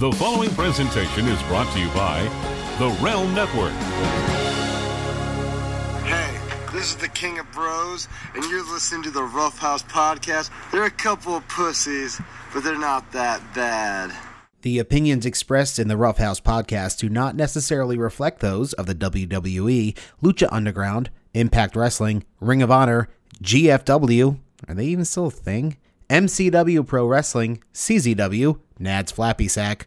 The following presentation is brought to you by the Realm Network. Hey, this is the King of Bros, and you're listening to the Rough House Podcast. They're a couple of pussies, but they're not that bad. The opinions expressed in the Rough House podcast do not necessarily reflect those of the WWE, Lucha Underground, Impact Wrestling, Ring of Honor, GFW, are they even still a thing? MCW Pro Wrestling, CZW, Nad's Flappy Sack,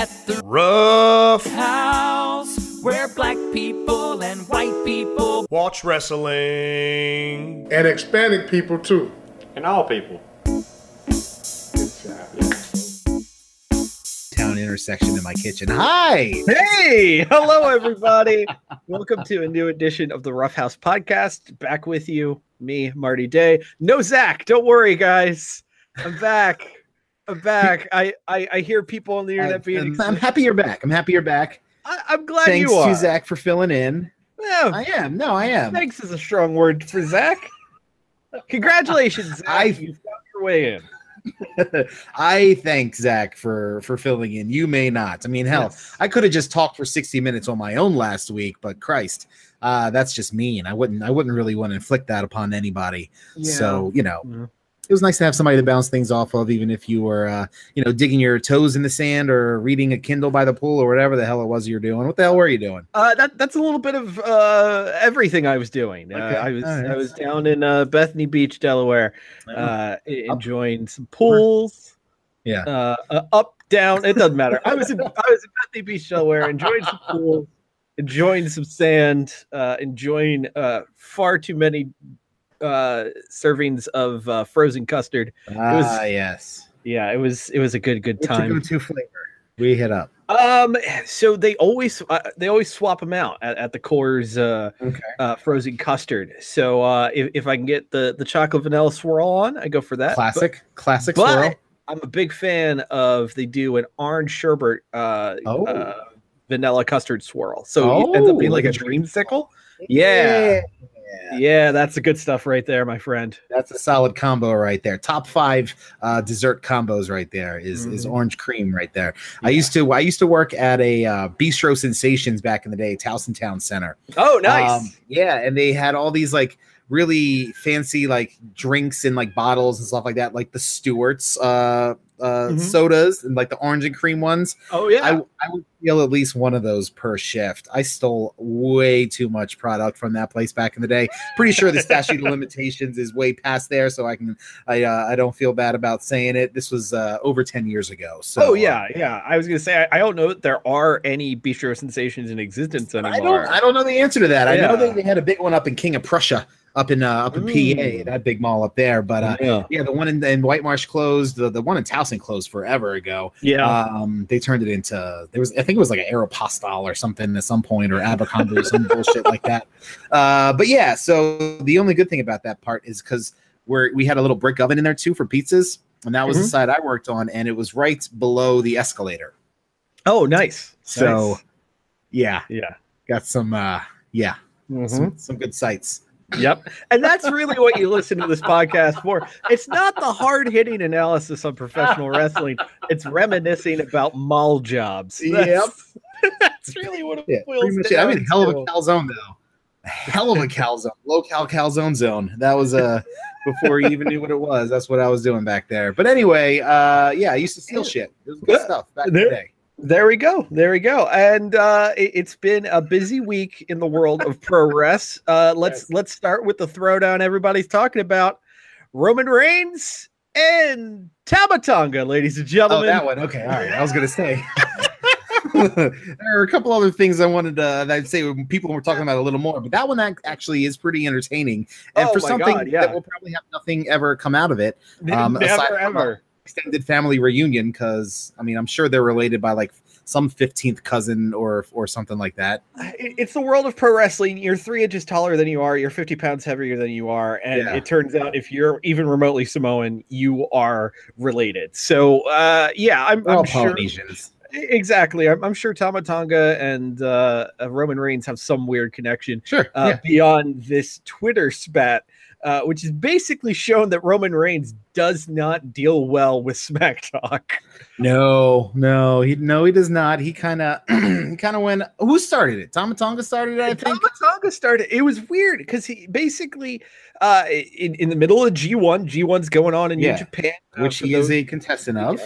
At the Rough house where black people and white people Watch Wrestling. and Hispanic people too. And all people. Town intersection in my kitchen. Hi! Hey, hello everybody. Welcome to a new edition of the Rough House Podcast. Back with you, me, Marty Day. No Zach. Don't worry, guys. I'm back. I'm back. I I, I hear people on the internet being. I'm, I'm happy you're back. I'm happy you're back. I, I'm glad Thanks you are. to Zach for filling in. Yeah, I am. No, I am. thanks is a strong word for Zach. Congratulations, Zach. I- you found your way in. I thank Zach for for filling in. You may not. I mean, hell, Yes. I could have just talked for 60 minutes on my own last week, but Christ, uh, that's just mean. I wouldn't I wouldn't really want to inflict that upon anybody. So, you know, Yeah. It was nice to have somebody to bounce things off of, even if you were uh, you know, digging your toes in the sand or reading a Kindle by the pool or whatever the hell it was you're doing. What the hell were you doing? Uh, that that's a little bit of uh, everything I was doing. Uh, Okay. I was right. I was down in uh, Bethany Beach, Delaware, uh, enjoying some pools. Yeah. Uh, uh, up, down. It doesn't matter. I was in I was in Bethany Beach, Delaware, enjoying some pools, enjoying some sand, uh, enjoying uh, far too many uh, servings of uh, frozen custard. was- Ah, yes. Yeah, it was it was a good good What's time. go-to flavor? We hit up. Um, so they always uh, they always swap them out at, at the Kohr's uh, Okay. uh, frozen custard. So uh, if, if I can get the the chocolate vanilla swirl on, I go for that. Classic, classic But, swirl. I'm a big fan of they do an orange sherbet uh, Oh. uh, vanilla custard swirl. So it ends up being Oh, like a like a dreamsicle. Yeah. yeah, that's the good stuff right there, my friend. That's a solid combo right there. Top five uh, dessert combos right there is is Mhm. orange cream right there. I used to I used to work at a uh, Bistro Sensations back in the day, Towson Town Center. Oh, nice. Um, yeah, and they had all these like really fancy like drinks and like bottles and stuff like that, like the Stewart's uh, uh, Mhm. sodas and like the orange and cream ones. oh yeah. I, I would steal at least one of those per shift. I stole way too much product from that place back in the day. Pretty sure the statute of limitations is way past there, so I can I uh, I don't feel bad about saying it. This was uh, over ten years ago. So oh yeah, yeah. I was gonna say I, I don't know that there are any bistro sensations in existence anymore. I don't I don't know the answer to that. I know Yeah. they, they had a big one up in King of Prussia, up in uh, up in. PA, that big mall up there. But uh, yeah. yeah, the one in, in White Marsh closed. The, the one in Towson closed forever ago. Yeah. Um, they turned it into there was I think it was like an Aeropostale or something at some point or Abercrombie or some bullshit like that. Uh, but yeah, so the only good thing about that part is because we're we had a little brick oven in there too for pizzas, and that was the Mhm. side I worked on, and it was right below the escalator. oh, nice. So Nice. yeah, yeah. got some uh yeah Mhm. some, some good sights. Yep. And that's really what you listen to this podcast for. It's not the hard hitting analysis on professional wrestling, it's reminiscing about mall jobs. That's, that's really what it Yeah, boils pretty much. I down mean, hell of a to. calzone though. Hell of a calzone, low cal calzone zone. That was uh before you even knew what it was. That's what I was doing back there. But anyway, uh, yeah, I used to steal shit. It was good stuff back in the day. There we go. There we go. And uh, it, has been a busy week in the world of pro res. Uh, let's yes. let's start with the throwdown. Everybody's talking about Roman Reigns and Tama ladies and gentlemen. Oh, that one. Okay, all right. I was gonna say. there are a couple other things I wanted to I'd say people were talking about a little more, but that one actually is pretty entertaining. And oh for something God, yeah. that will probably have nothing ever come out of it. Um, Never ever extended family reunion because I mean I'm sure they're related by like some 15th cousin or or something like that. It's the world of pro wrestling. You're three inches taller than you are. You're 50 pounds heavier than you are, and yeah. it turns out if you're even remotely Samoan, you are related. So uh, yeah, I'm, I'm sure. Exactly. I'm, I'm sure Tama Tonga and uh, Roman Reigns have some weird connection. Sure. Uh, yeah. Beyond this Twitter spat uh, which has basically shown that Roman Reigns does not deal well with smack talk. No, no, he no, he does not. He kind of kind of went. Who started it? Tama Tonga started it. I think Tama Tonga started. It was weird because he basically uh, in, in the middle of G1. G1's going on in yeah. New Japan, uh, which he those, is a contestant of.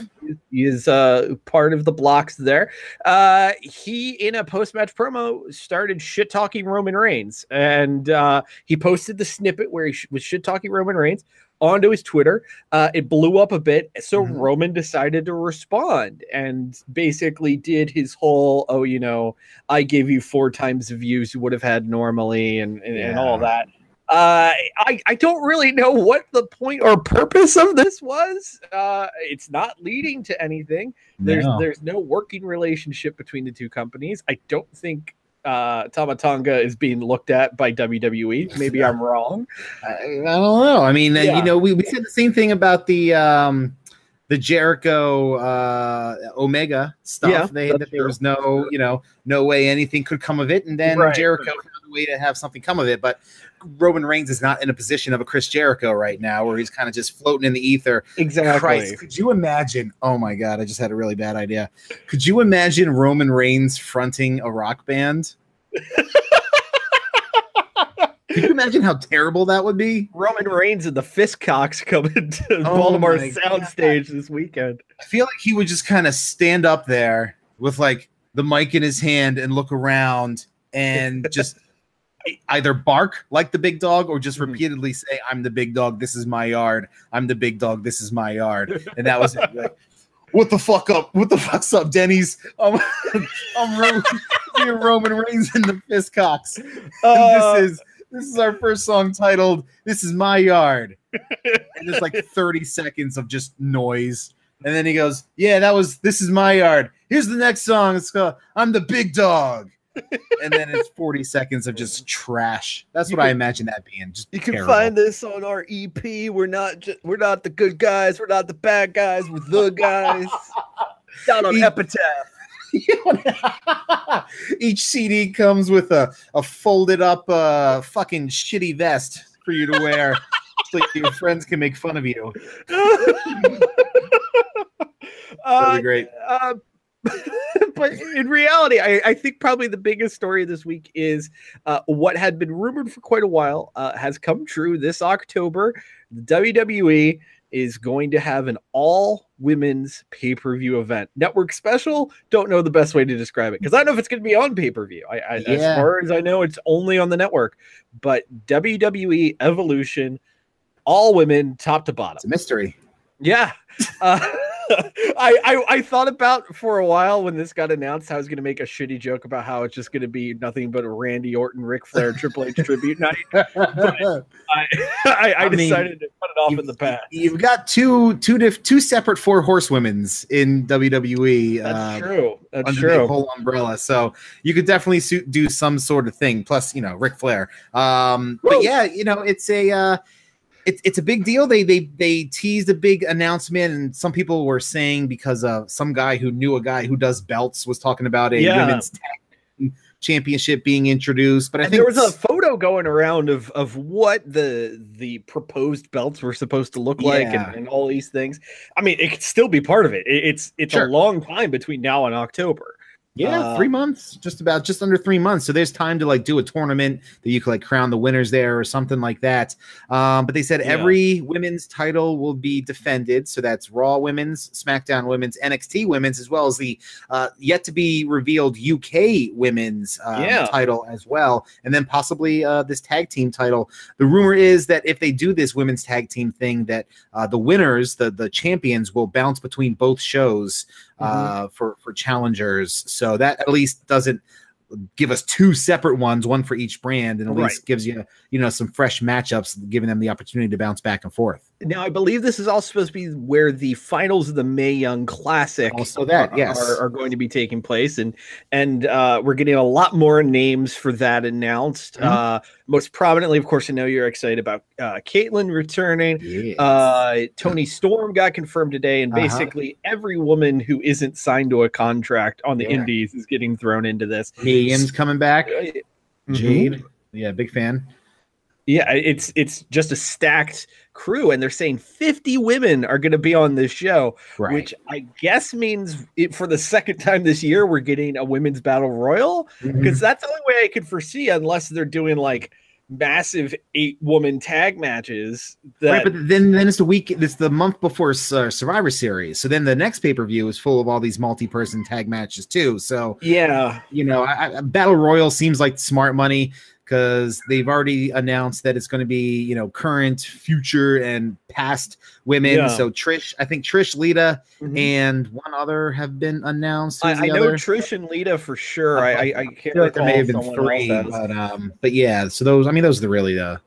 He is uh, part of the blocks there. Uh, he, in a post match promo, started shit talking Roman Reigns. And uh, he posted the snippet where he sh- was shit talking Roman Reigns onto his Twitter. Uh, it blew up a bit. So mm-hmm. Roman decided to respond and basically did his whole, oh, you know, I gave you four times the views you would have had normally and, and, yeah. and all that. Uh, I, I don't really know what the point or purpose of this was. Uh, it's not leading to anything. There's no. there's no working relationship between the two companies. I don't think uh, Tama Tonga is being looked at by WWE. Maybe I'm wrong. I, I don't know. I mean, yeah. uh, you know, we, we said the same thing about the um, the Jericho uh, Omega stuff. Yeah, they that there was no, you know, no way anything could come of it, and then right. Jericho found a way to have something come of it. But Roman Reigns is not in a position of a Chris Jericho right now, where he's kind of just floating in the ether. Exactly. Christ, could you imagine? Oh my God, I just had a really bad idea. Could you imagine Roman Reigns fronting a rock band? Can you imagine how terrible that would be? Roman Reigns and the Fistcocks coming to oh Baltimore soundstage this weekend. I feel like he would just kind of stand up there with like the mic in his hand and look around and just either bark like the big dog or just mm-hmm. repeatedly say, I'm the big dog, this is my yard. I'm the big dog, this is my yard. And that was it. Like, what the fuck up? What the fuck's up, Denny's? I'm, I'm Roman, Roman Reigns and the Fistcocks. Uh, this is this is our first song titled "This Is My Yard," and there's like 30 seconds of just noise, and then he goes, "Yeah, that was this is my yard." Here's the next song. It's called "I'm the Big Dog." And then it's 40 seconds of just trash. That's you what can, I imagine that being. Just you can find this on our EP. We're not just, we're not the good guys. We're not the bad guys. We're the guys. Down on Epitaph. Each CD comes with a, a folded up uh, fucking shitty vest for you to wear so your friends can make fun of you. That'd be great. Uh, uh, but in reality, I, I, think probably the biggest story this week is uh, what had been rumored for quite a while uh, has come true this October. The WWE is going to have an all women's pay per view event. Network special, don't know the best way to describe it because I don't know if it's going to be on pay per view. I, I yeah. As far as I know, it's only on the network. But WWE Evolution, all women, top to bottom. It's a mystery. Yeah. Uh, I, I, I thought about for a while when this got announced, I was going to make a shitty joke about how it's just going to be nothing but a Randy Orton, Ric Flair, Triple H tribute night. But I, I, I, decided mean, to put it off in the past. You've got two two diff, two separate four horsewomen's in WWE. That's uh, true. That's under true. The whole umbrella, so you could definitely do some sort of thing. Plus, you know, Ric Flair. Um, but yeah, you know, it's a. Uh, it's it's a big deal. They they they teased a big announcement, and some people were saying because uh, some guy who knew a guy who does belts was talking about a yeah. women's tag championship being introduced. But I and think there was a photo going around of of what the the proposed belts were supposed to look like, yeah. and, and, all these things. I mean, it could still be part of it. it it's it's sure. a long time between now and October. Yeah, Uh, three months, just about just under three months. So there's time to like do a tournament that you could like crown the winners there or something like that. Um, but they said Yeah. every women's title will be defended. So that's Raw Women's, SmackDown Women's, NXT Women's, as well as the uh, yet to be revealed UK Women's um, Yeah. title as well, and then possibly uh, this tag team title. The rumor is that if they do this women's tag team thing, that uh, the winners, the the champions, will bounce between both shows uh, for for challengers. So that at least doesn't give us two separate ones, one for each brand, and at Right. least gives you you know some fresh matchups, giving them the opportunity to bounce back and forth. Now, I believe this is also supposed to be where the finals of the Mae Young Classic Also that, are, yes. are, are going to be taking place, and and uh, we're getting a lot more names for that announced. Mhm. Uh, most prominently, of course, I know you're excited about uh, Kaitlyn returning. Yes. Uh, Toni Storm got confirmed today, and Uh-huh. basically every woman who isn't signed to a contract on the Yeah. Indies is getting thrown into this. Millions coming back. Uh. Jade, yeah, big fan. Yeah, it's it's just a stacked crew, and they're saying 50 women are going to be on this show, Right. which I guess means it, for the second time this year we're getting a women's battle royal because that's the only way I could foresee, unless they're doing like massive eight woman tag matches. That right, but then then it's the week. It's the month before uh, Survivor Series. So then the next pay per view is full of all these multi person tag matches too. So yeah, you know, I, I, Battle Royal seems like smart money because they've already announced that it's going to be you know current, future, and past women. Yeah. So Trish, I think Trish, Lita, Mhm. and one other have been announced. Who's I, I know other? Trish and Lita for sure. I I, I can't like there may have been three, but um, but yeah. So those, I mean, those are the really the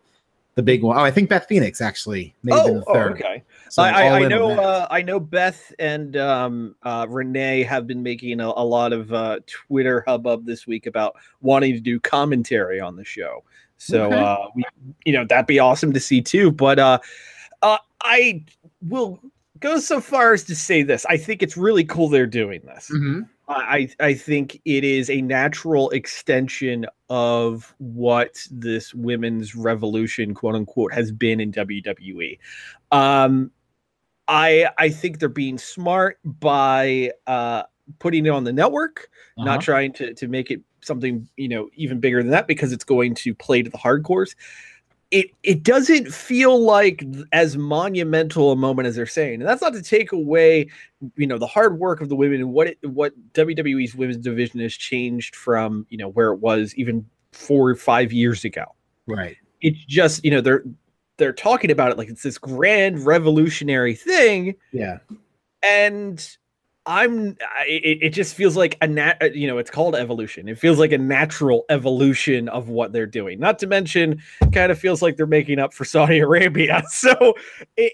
the big one. Oh, I think Beth Phoenix actually may have been Oh, the oh, third. okay. So I, I, I know uh, I know Beth and um, uh, Renee have been making a, a lot of uh, Twitter hubbub this week about wanting to do commentary on the show. So Okay. uh, we, you know that'd be awesome to see too. But uh, uh, I will go so far as to say this: I think it's really cool they're doing this. Mhm. I I think it is a natural extension of what this women's revolution, quote unquote, has been in WWE. Um, I I think they're being smart by uh, putting it on the network, Uh-huh. not trying to to make it something you know even bigger than that because it's going to play to the hardcores. It it doesn't feel like as monumental a moment as they're saying, and that's not to take away you know the hard work of the women and what it, what WWE's women's division has changed from you know where it was even four or five years ago. right. It's just you know they're they're talking about it like it's this grand revolutionary thing, Yeah. and I'm I, it, it just feels like a nat uh, you know it's called evolution. It feels like a natural evolution of what they're doing. Not to mention, kind of feels like they're making up for Saudi Arabia. So it,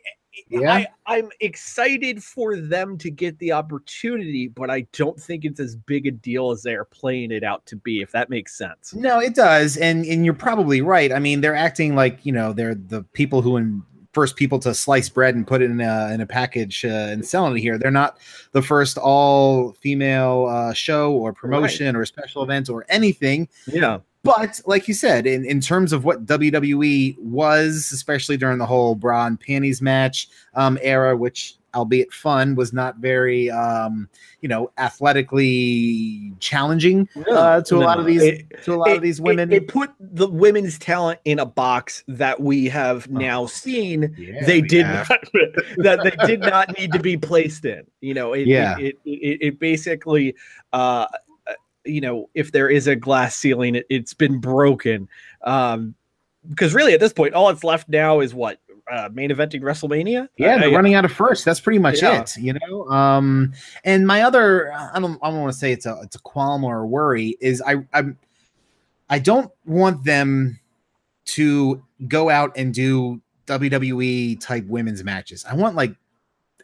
Yeah. I, I'm excited for them to get the opportunity, but I don't think it's as big a deal as they are playing it out to be. If that makes sense. No, it does, and and you're probably right. I mean, they're acting like you know they're the people who in first people to slice bread and put it in a in a package uh, and selling it here. They're not the first all female uh, show or promotion or special event or anything. Yeah. But like you said, in, in terms of what WWE was, especially during the whole bra and panties match um, era, which albeit fun, was not very um, you know athletically challenging uh, to a lot of these it- to a lot it- of these women. It, put the women's talent in a box that we have now seen. Yeah, they did have. not that they did not need to be placed in. You know, it, Yeah. it, it, it, it basically, uh, you know, if there is a glass ceiling, it, it's been broken. Um, because really, at this point, all that's left now is what uh, main eventing WrestleMania. Yeah, they're I- running out of first. That's pretty much Yeah. it, you know. Um, and my other, I don't, I don't want to say it's a, it's a qualm or a worry. Is I, I'm, I don't want them to go out and do WWE type women's matches. I want like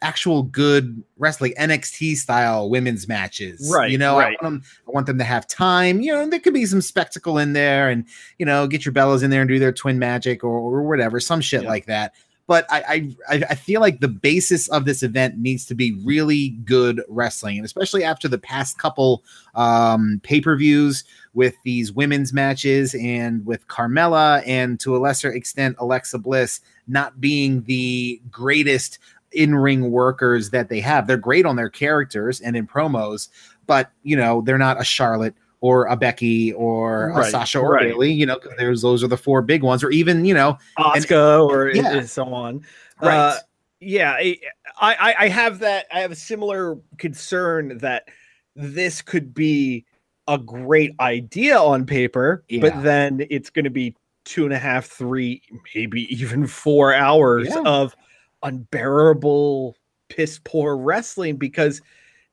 actual good wrestling NXT style women's matches. Right, You know, right. I want them, I want them to have time. You know, there could be some spectacle in there, and you know, get your Bellas in there and do their twin magic or, or whatever, some shit Yeah. like that. But I, I I feel like the basis of this event needs to be really good wrestling, and especially after the past couple um, pay per views with these women's matches and with Carmella and to a lesser extent Alexa Bliss not being the greatest in ring workers that they have. They're great on their characters and in promos, but you know they're not a Charlotte or a Becky or a Sasha or right. Bailey. You know, there's those are the four big ones, or even you know, Asuka or Yeah. and so on. Right. Uh, yeah, I, I I have that. I have a similar concern that this could be a great idea on paper, Yeah. but then it's going to be two and a half, three, maybe even four hours Yeah. of unbearable, piss poor wrestling because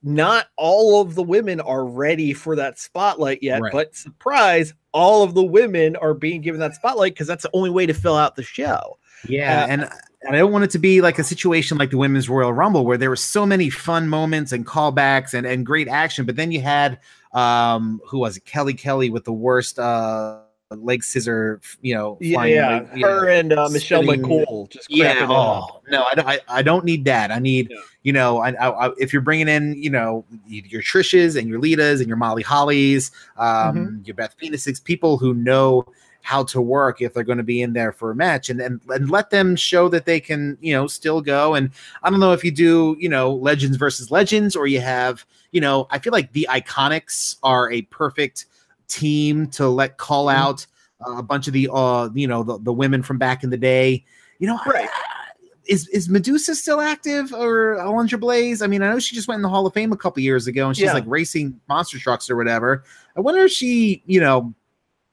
not all of the women are ready for that spotlight yet. Right. But surprise, all of the women are being given that spotlight because that's the only way to fill out the show. Yeah, Uh, and and I don't want it to be like a situation like the Women's Royal Rumble where there were so many fun moments and callbacks and, and great action, but then you had um who was it Kelly Kelly with the worst uh leg scissor, you know, Yeah, flying yeah. leg, Her know, and uh, Michelle McCool just yeah. crapping it up. Oh no, I, don't- I I don't need that. I need Yeah. you know, I, I, if you're bringing in you know your Trishas and your Litas and your Molly Hollies, um, Mm-hmm. your Beth Phoenixes, people who know how to work if they're going to be in there for a match and, and and let them show that they can you know still go and i don't know if you do you know legends versus legends or you have you know i feel like the IIconics are a perfect team to let call Mm-hmm. out uh, a bunch of the uh you know the, the women from back in the day you know Right. is is Medusa still active or Alundra Blaze? I mean, I know she just went in the Hall of Fame a couple years ago, and she's Yeah. like racing monster trucks or whatever. I wonder if she, you know,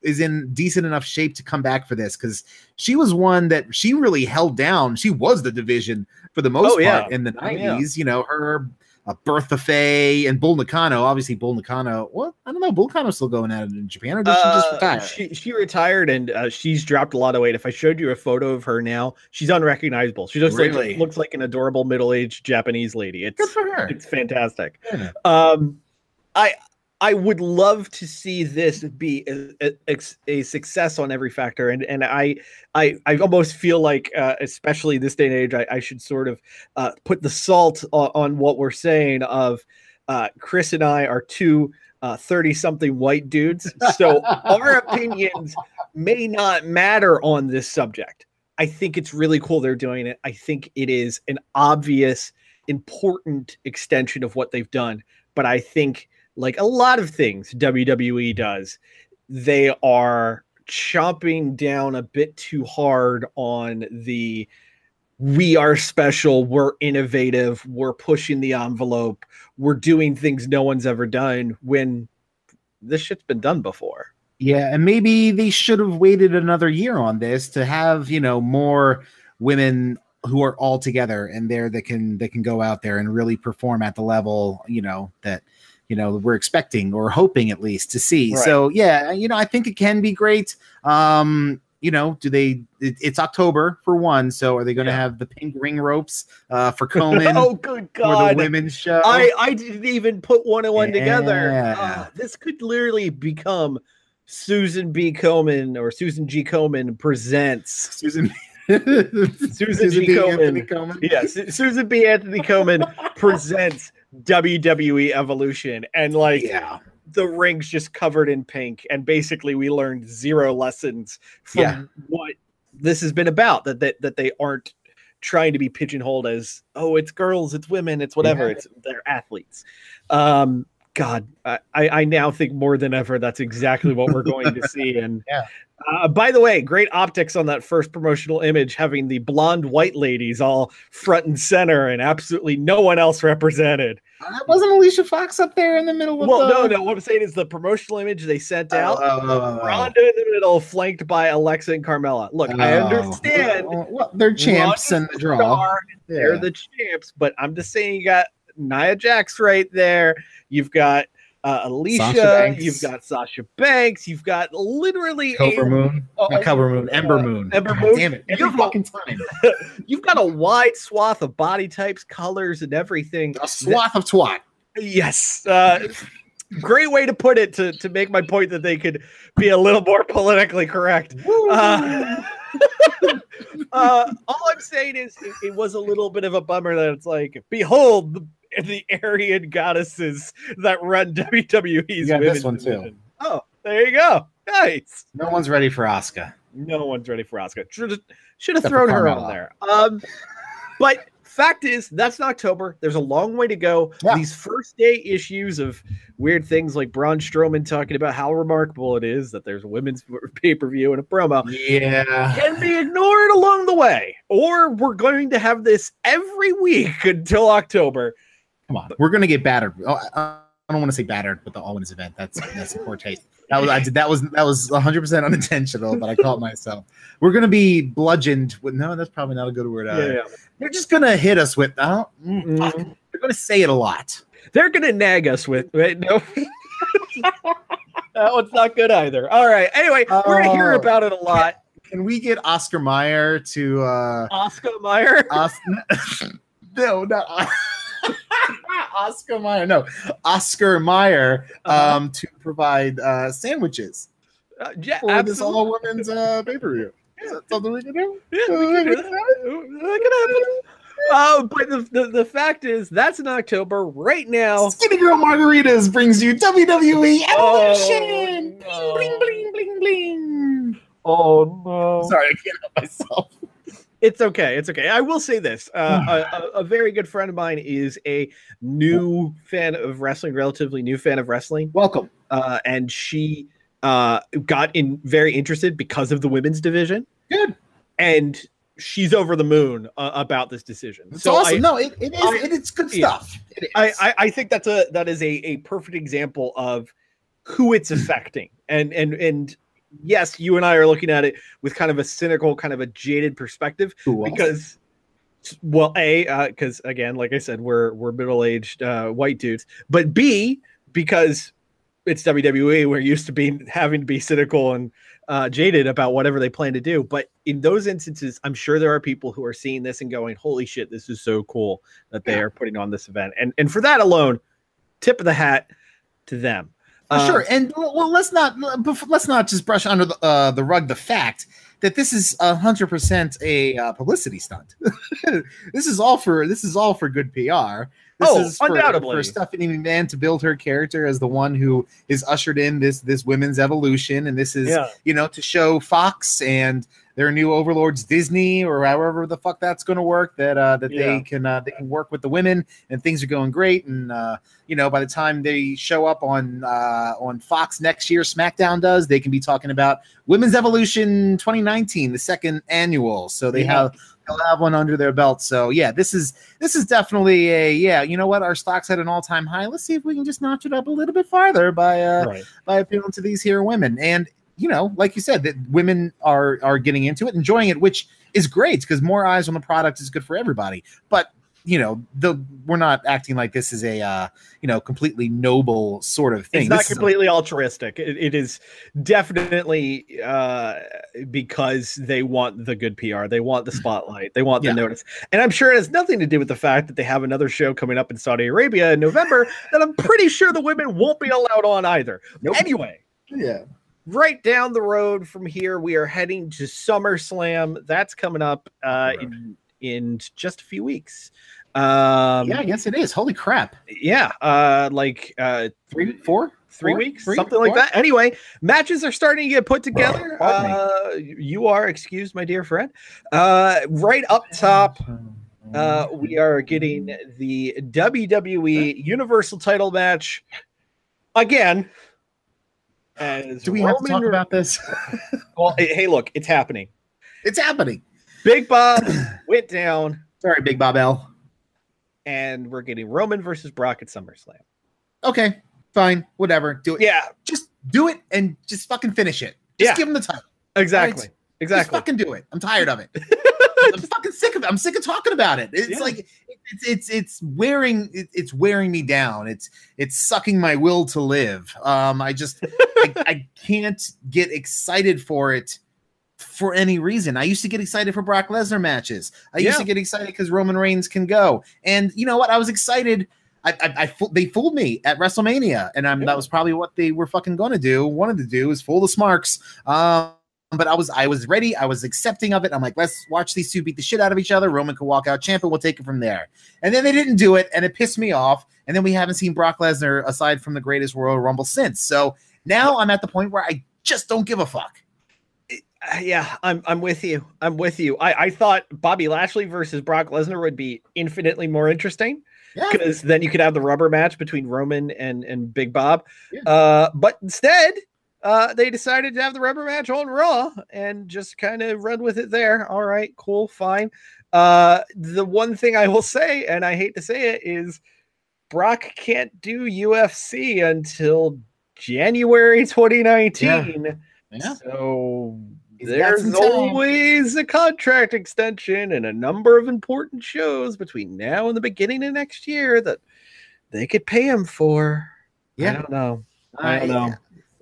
is in decent enough shape to come back for this because she was one that she really held down. She was the division for the most Oh, yeah. part in the Oh, yeah. nineties. You know, her. Uh, Bertha Faye and Bull Nakano. Obviously, Bull Nakano. Well, I don't know. Bull Nakano's still going at it in Japan, or did she just Uh, retire? She she retired and uh, she's dropped a lot of weight. If I showed you a photo of her now, she's unrecognizable. She just Really? like, looks like an adorable middle aged Japanese lady. It's Good for her. it's fantastic. Yeah. Um, I I would love to see this be a, a, a success on every factor, and and I I I almost feel like, uh, especially this day and age, I, I should sort of uh, put the salt on, on what we're saying. Of uh, Chris and I are two thirty something white dudes, so our opinions may not matter on this subject. I think it's really cool they're doing it. I think it is an obvious, important extension of what they've done. But I think, like a lot of things WWE does, they are chomping down a bit too hard on the we are special, we're innovative, we're pushing the envelope, we're doing things no one's ever done when this shit's been done before. Yeah, and maybe they should have waited another year on this to have you know more women who are all together and there that can that can go out there and really perform at the level you know that you know we're expecting or hoping at least to see. Right. So yeah, you know I think it can be great. Um, you know, do they? It, it's October for one, so are they going to Yeah. have the pink ring ropes uh, for Komen oh, good for the God. women's show? I, I didn't even put one and one together. Yeah. Ah, this could literally become Susan B. Komen or Susan G. Komen presents. Susan. Susan G. B. Komen. Anthony Komen. Yes, Susan B. Anthony Komen presents WWE Evolution, and like Yeah. the ring's just covered in pink, and basically we learned zero lessons from Yeah. what this has been about. That that that they aren't trying to be pigeonholed as oh, it's girls, it's women, it's whatever. Yeah. It's they're athletes. Um, God, I, I I now think more than ever that's exactly what we're going to see. And Yeah. uh, by the way, great optics on that first promotional image, having the blonde white ladies all front and center, and absolutely no one else represented. That wasn't Alicia Fox up there in the middle of Well, the... no, no. What I'm saying is the promotional image they sent Oh, out. oh, oh, oh. Ronda in the middle, flanked by Alexa and Carmella. Look, I Oh. understand. Well, they're champs in the draw. Star, They're the champs, but I'm just saying you got Nia Jax right there. You've got uh, Alicia. You've got Sasha Banks. You've got literally Cobra a, Moon. oh, Not Cobra Moon. Ember uh, Moon. Ember God Moon. Damn it. Every You've- fucking time. you've got a wide swath of body types, colors, and everything. A swath of twat. Yes. Uh, great way to put it to, to make my point that they could be a little more politically correct. Uh, uh, all I'm saying is it, it was a little bit of a bummer that it's like, behold the, the Aryan goddesses that run WWE's women's this one, too. division. Oh, there you go. Nice. No one's ready for Asuka. No one's ready for Oscar. Should have, thrown her on there. Um, but fact is, that's in October. There's a long way to go. Yeah. These first day issues of weird things like Braun Strowman talking about how remarkable it is that there's a women's pay per view and a promo Yeah. can be ignored along the way, or we're going to have this every week until October. Come on, we're gonna get battered. Oh, I, I don't want to say battered with the all women's event. That's that's a poor taste. That was I did that was that was 100 percent unintentional, but I caught myself. We're gonna be bludgeoned with no, that's probably not a good word. Either. They're just gonna hit us with. Don't, mm. Mhm. They're gonna say it a lot. They're gonna nag us with wait, no. that one's not good either. All right. Anyway, we're gonna hear Oh. about it a lot. Can we get Oscar Mayer to? uh Oscar Mayer. Os- No, not Oscar Mayer. No, Oscar Mayer Uh-huh. um, to provide uh, sandwiches Uh, yeah, for this all women's uh, pay per view. Is that something we can do? Yeah, we can do that. That can happen. Oh, but the, the, the fact is, that's in October right now. Skinny Girl Margaritas brings you WWE Oh, Evolution. no. Bling, bling, bling, bling. Oh no! Sorry, I can't help myself. It's okay. It's okay. I will say this: uh, a, a, a very good friend of mine is a new fan of wrestling, relatively new fan of wrestling, Welcome. uh, and she uh, got in very interested because of the women's division, Good. and she's over the moon uh, about this decision. It's so awesome. I, no, it, it is. I- it, it's good yeah. stuff. It is. I, I, I think that's a that is a, a perfect example of who it's affecting and and and yes you and i are looking at it with kind of a cynical kind of a jaded perspective because well a because again like i said we're we're middle-aged uh, white dudes but b because it's wwe we're used to being having to be cynical and uh, jaded about whatever they plan to do. But in those instances i'm sure there are people who are seeing this and going holy shit this is so cool that they Yeah. are putting on this event. And and for that alone tip of the hat to them Uh, sure, and well, well, let's not let's not just brush under the uh, the rug the fact that this is hundred percent a uh, publicity stunt. this is all for this is all for good PR. This Oh, is for, undoubtedly. for Stephanie McMahon to build her character as the one who is ushered in this this women's evolution, and this is yeah you know to show Fox and their new overlords Disney or however the fuck that's going to work that uh, that Yeah. they can uh, they can work with the women and things are going great and uh, you know by the time they show up on uh, on Fox next year SmackDown does they can be talking about Women's Evolution 2019 the second annual. So they Yeah. have they'll have one under their belt. So yeah this is this is definitely a yeah you know what? Our stocks at an all-time high. Let's see if we can just notch it up a little bit farther by uh right. by appealing to these here women. And you know like you said that women are are getting into it enjoying it which is great because more eyes on the product is good for everybody. But you know the we're not acting like this is a uh you know completely noble sort of thing. It's not This is a- completely altruistic. It, it is definitely uh because they want the good pr they want the spotlight. They want the Yeah. notice. And i'm sure it has nothing to do with the fact that they have another show coming up in saudi arabia in november that i'm pretty sure the women won't be allowed on either. Nope. anyway. Yeah right down the road from here we are heading to SummerSlam that's coming up uh in in just a few weeks um yeah yes it is holy crap yeah uh like uh three four three Four? weeks, Three? something like that. Anyway, matches are starting to get put together. Uh, you are excused, my dear friend. Uh, right up top, uh, we are getting the WWE Universal Title match again. As do we have to Roman talk Re- about this? Well, hey, look, it's happening. it's happening. Big Bob went down, sorry big bob l. And we're getting Roman versus Brock at SummerSlam. okay fine whatever do it. Yeah, just do it and just fucking finish it. Just Yeah. give them the title. Exactly, Just exactly. fucking do it. I'm tired of it. I'm fucking sick of it. I'm sick of talking about it. It's Yeah. like it's it's it's wearing it's wearing me down. It's it's sucking my will to live. Um, I just I, I can't get excited for it for any reason. I used to get excited for Brock Lesnar matches. I used Yeah. to get excited because Roman Reigns can go. And you know what? I was excited. I, I, I they fooled me at WrestleMania, and I'm, that was probably what they were fucking going to do. Wanted to do is fool the smarks. Um, but I was I was ready. I was accepting of it. I'm like, let's watch these two beat the shit out of each other. Roman can walk out champ, and we'll take it from there. And then they didn't do it, and it pissed me off. And then we haven't seen Brock Lesnar aside from the greatest Royal Rumble since. So now I'm at the point where I just don't give a fuck. Uh, yeah, I'm I'm with you. I'm with you. I, I thought Bobby Lashley versus Brock Lesnar would be infinitely more interesting Yeah. because then you could have the rubber match between Roman and and Big Bob. Yeah. Uh, but instead, uh, they decided to have the rubber match on Raw and just kind of run with it there. All right, cool, fine. Uh, the one thing I will say, and I hate to say it, is Brock can't do UFC until January 2019. Yeah. So He's there's always a contract extension and a number of important shows between now and the beginning of next year that they could pay him for. Yeah. I don't know. I don't know.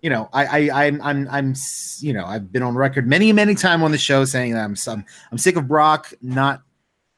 You know, I, I, I'm, I'm, I'm, you know, I've been on record many, many time on the show saying that I'm, some, I'm sick of Brock not.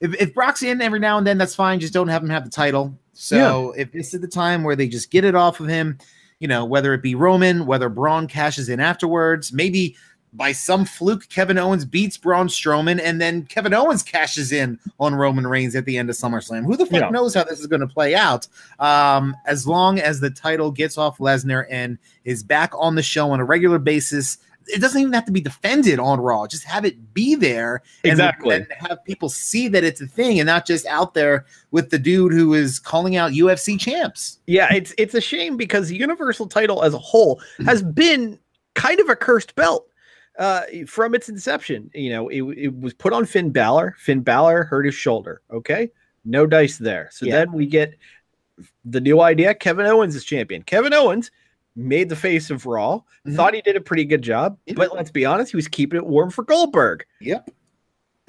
If, if Brock's in every now and then, that's fine. Just don't have him have the title. So if this is the time where they just get it off of him, you know, whether it be Roman, whether Braun cashes in afterwards, maybe by some fluke, Kevin Owens beats Braun Strowman, and then Kevin Owens cashes in on Roman Reigns at the end of SummerSlam. Who the fuck Yeah. knows how this is going to play out? Um, as long as the title gets off Lesnar and is back on the show on a regular basis, it doesn't even have to be defended on Raw. Just have it be there and- Exactly. and have people see that it's a thing and not just out there with the dude who is calling out UFC champs. Yeah, it's it's a shame because the Universal title as a whole has been kind of a cursed belt uh, from its inception. You know, it, it was put on Finn Balor. Finn Balor hurt his shoulder. Okay, no dice there. So Yeah. then we get the new idea: Kevin Owens is champion. Kevin Owens made the face of Raw. Mhm. Thought he did a pretty good job, Yeah. but let's be honest, he was keeping it warm for Goldberg. Yep.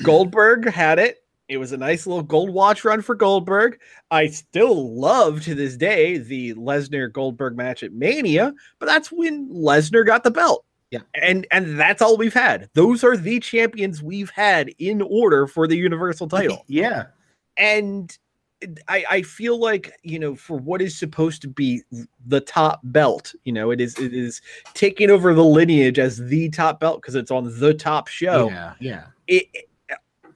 Goldberg had it. It was a nice little gold watch run for Goldberg. I still love to this day the Lesnar Goldberg match at Mania, but that's when Lesnar got the belt. Yeah. And and that's all we've had. Those are the champions we've had in order for the Universal title. Yeah. and I, I feel like you know for what is supposed to be the top belt you know it is it is taking over the lineage as the top belt because it's on the top show Yeah. Yeah. it,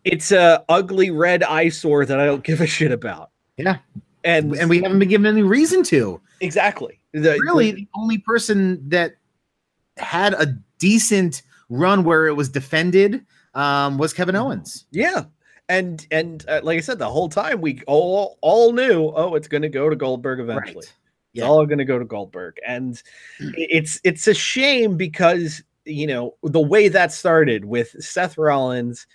it's a ugly red eyesore that I don't give a shit about. Yeah. And And we haven't been given any reason to. exactly. The- Really, the only person that had a decent run where it was defended um, was Kevin Owens. yeah. And and uh, like I said, the whole time we all all knew, oh, it's going to go to Goldberg eventually. Right. It's Yeah. all going to go to Goldberg, and it's it's a shame because you know the way that started with Seth Rollins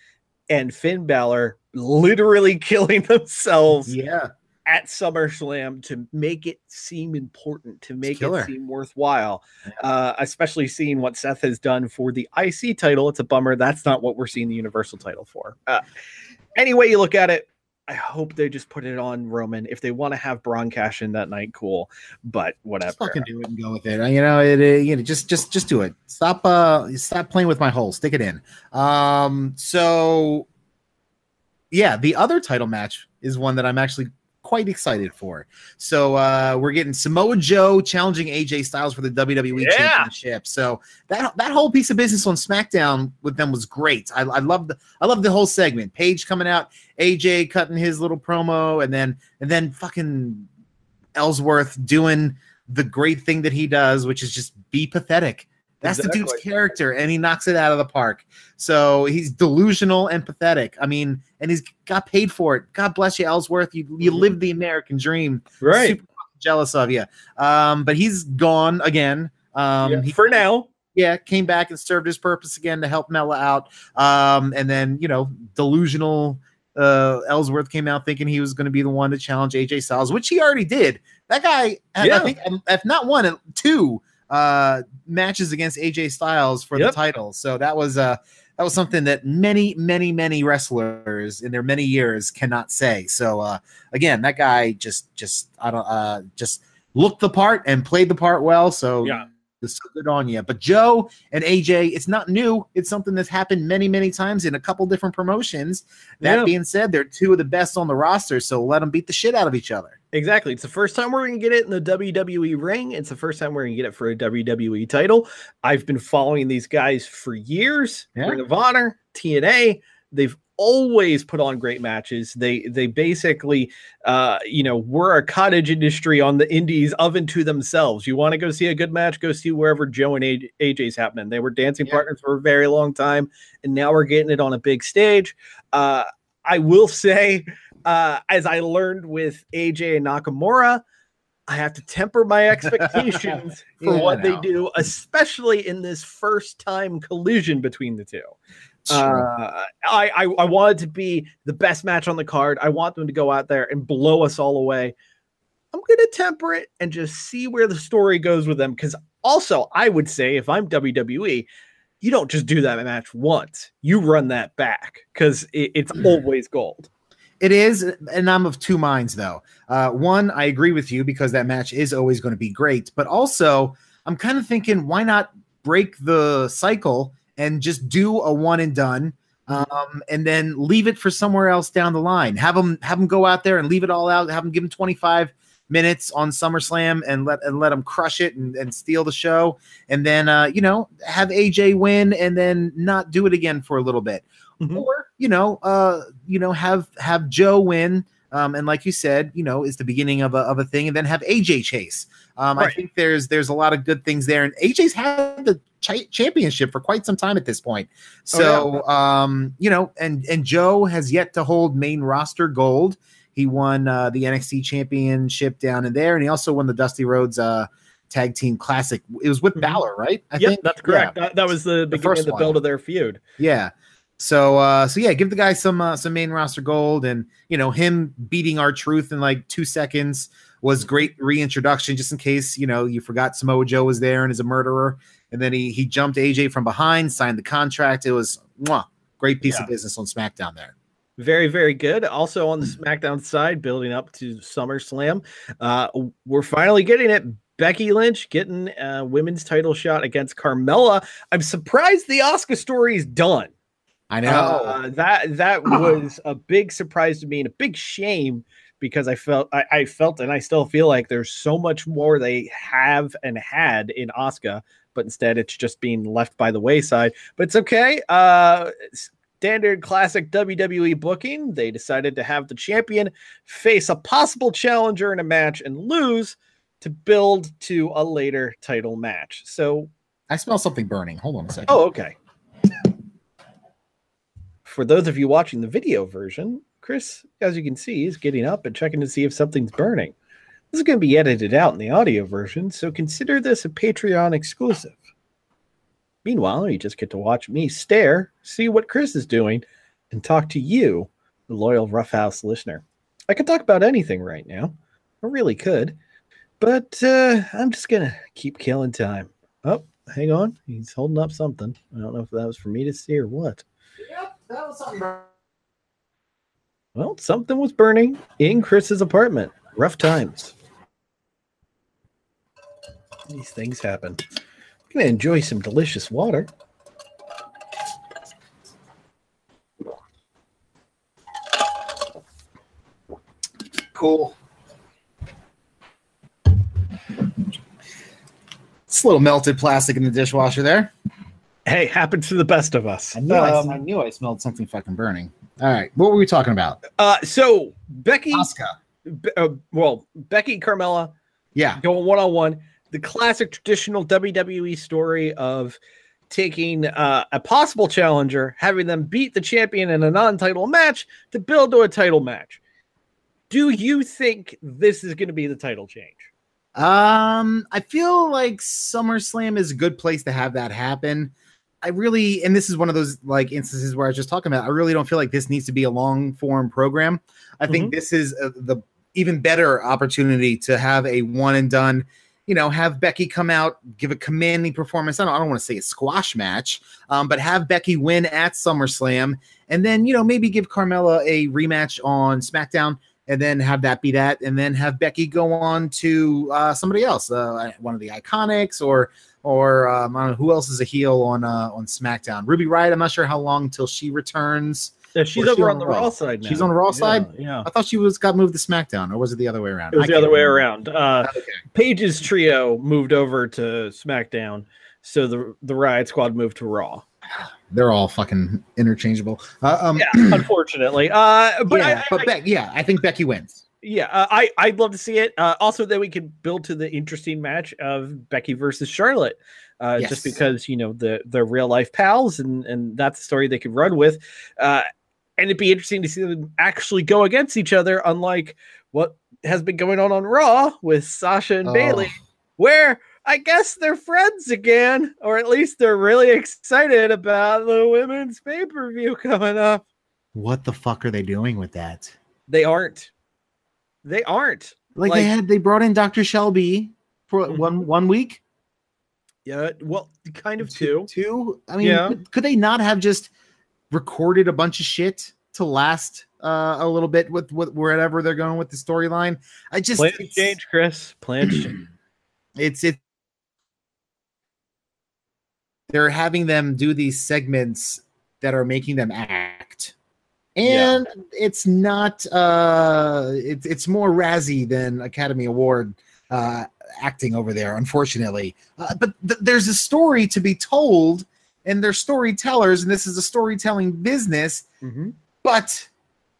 and Finn Balor literally killing themselves Yeah. At SummerSlam to make it seem important, to make it seem worthwhile. Uh, especially seeing what Seth has done for the IC title. It's a bummer. That's not what we're seeing the Universal title for. Uh, any way you look at it, I hope they just put it on Roman. If they want to have Braun cash in that night, cool. But whatever. Just fucking do it and go with it. You know, it, it- you know, just just just do it. Stop uh stop playing with my hole. Stick it in. Um so yeah, the other title match is one that I'm actually quite excited for. So uh we're getting Samoa Joe challenging AJ Styles for the WWE Yeah. championship. So that that whole piece of business on SmackDown with them was great. I, I love the I love the whole segment. Paige coming out, AJ cutting his little promo, and then and then fucking Ellsworth doing the great thing that he does, which is just be pathetic. That's the dude's character, and he knocks it out of the park. So he's delusional and pathetic. I mean, and he's got paid for it. God bless you, Ellsworth. You you lived the American dream. right. Super jealous of you. Um, but he's gone again. Um, Yeah, he, for now. yeah, came back and served his purpose again to help Mella out. Um, and then you know, delusional uh Ellsworth came out thinking he was going to be the one to challenge AJ Styles, which he already did. That guy, had, Yeah. I think, um, if not one, two uh matches against AJ Styles for Yep. the title. So that was uh that was something that many, many, many wrestlers in their many years cannot say. So uh again, that guy just just I don't uh just looked the part and played the part well. So Yeah. So good on you. But Joe and AJ, it's not new. It's something that's happened many, many times in a couple different promotions. That Yeah. being said, they're two of the best on the roster, so let them beat the shit out of each other. Exactly. It's the first time we're going to get it in the WWE ring. It's the first time we're going to get it for a WWE title. I've been following these guys for years. Yeah. Ring of Honor, TNA. They've always put on great matches. They they basically uh you know were a cottage industry on the indies of and to themselves. You want to go see a good match, go see wherever Joe and AJ's happening. They were dancing Yeah. partners for a very long time, and now we're getting it on a big stage. Uh I will say, uh, as I learned with AJ and Nakamura, I have to temper my expectations for Yeah, what they do, especially in this first time collision between the two. Uh, I, I I want it to be the best match on the card. I want them to go out there and blow us all away. I'm gonna temper it and just see where the story goes with them. Because also, I would say if I'm WWE, you don't just do that match once. You run that back because it, it's always gold. It is, and I'm of two minds though. Uh, one, I agree with you because that match is always going to be great, but also I'm kind of thinking, why not break the cycle and just do a one and done, um, and then leave it for somewhere else down the line. Have them have them go out there and leave it all out. Have them give them 25 minutes on SummerSlam and let and let them crush it and, and steal the show, and then uh, you know have AJ win and then not do it again for a little bit Mhm. or you know uh you know have have joe win um and like you said you know is the beginning of a, of a thing and then have aj chase um i think there's there's a lot of good things there and aj's had the cha- championship for quite some time at this point Oh, so um you know and and joe has yet to hold main roster gold he won uh the nxt championship down in there and he also won the Dusty Rhodes uh tag team classic it was with Mhm. Balor, right i yep, think that's Yeah. correct. That, that was the beginning first of the one. build of their feud. Yeah. So uh so yeah, give the guy some uh, some main roster gold and you know him beating R-Truth in like 2 seconds was great reintroduction just in case, you know, you forgot Samoa Joe was there and is a murderer and then he he jumped AJ from behind, signed the contract. It was mwah, great piece Yeah. of business on SmackDown there. Very, very good. Also on the SmackDown side, building up to SummerSlam, uh, we're finally getting it. Becky Lynch getting a women's title shot against Carmella. I'm surprised the Asuka story is done. I know. Uh, that that was a big surprise to me and a big shame because I felt I, I felt and I still feel like there's so much more they have and had in Asuka, but instead it's just being left by the wayside. But it's okay. Uh, standard classic WWE booking. They decided to have the champion face a possible challenger in a match and lose to build to a later title match. So I smell something burning. Hold on a second. Oh, okay. For those of you watching the video version, Chris, as you can see, is getting up and checking to see if something's burning. This is going to be edited out in the audio version, so consider this a Patreon exclusive. Meanwhile, you just get to watch me stare, see what Chris is doing, and talk to you, the loyal Roughhouse listener. I could talk about anything right now. I really could. But uh, I'm just going to keep killing time. Oh, hang on. He's holding up something. I don't know if that was for me to see or what. Yep, that was something. Well, something was burning in Chris's apartment. Rough times. These things happen. I'm gonna enjoy some delicious water. Cool. It's a little melted plastic in the dishwasher there. Hey, happens to the best of us. I knew, I, Um, I knew I smelled something fucking burning. All right, what were we talking about? uh, so Becky, Asuka. Be- uh, well, Becky Carmella Yeah, going one on one. The classic traditional WWE story of taking uh, a possible challenger, having them beat the champion in a non-title match to build to a title match. Do you think this is going to be the title change? Um, I feel like SummerSlam is a good place to have that happen. I really, and this is one of those like instances where I was just talking about. I really don't feel like this needs to be a long form program. I think this is uh, the even better opportunity to have a one and done. You know, have Becky come out, give a commanding performance. I don't, I don't want to say a squash match, um, but have Becky win at SummerSlam, and then you know maybe give Carmella a rematch on SmackDown and then have that be that, and then have Becky go on to uh, somebody else, uh, one of the IIconics, or or um, I don't know who else is a heel on uh, on SmackDown. Ruby Riott. I'm not sure how long till she returns. Yeah, she's Or is she over on on the Raw? Raw side now. She's on the Raw Yeah, side? Yeah. I thought she was got moved to SmackDown, or was it the other way around? It was I the other can't way around. Uh, Okay. Paige's trio moved over to SmackDown, so the the Riot Squad moved to Raw. they're all fucking interchangeable. Uh, um, Yeah, unfortunately. Uh, but yeah, I, but I- Beck, yeah, I think Becky wins. yeah, uh, I I'd love to see it. Uh, also, that we could build to the interesting match of Becky versus Charlotte, uh, Yes. just because you know the the real life pals, and and that's a story they could run with. And it'd be interesting to see them actually go against each other, unlike what has been going on on Raw with Sasha and Bayley, Oh, where I guess they're friends again, or at least they're really excited about the women's pay per view coming up. what the fuck are they doing with that? They aren't. They aren't. Like, Like- they had, they brought in Dr. Shelby for Mhm. one one week, Yeah, well, kind of two. two. I mean, Yeah. could, could they not have just recorded a bunch of shit to last uh, a little bit with, with wherever they're going with the storyline? I just Plan change, Chris. Plan change. it's it they're having them do these segments that are making them act Yeah. and it's not uh it's it's more razzie than academy award uh acting over there unfortunately uh, but th- there's a story to be told and they're storytellers and this is a storytelling business Mm-hmm. but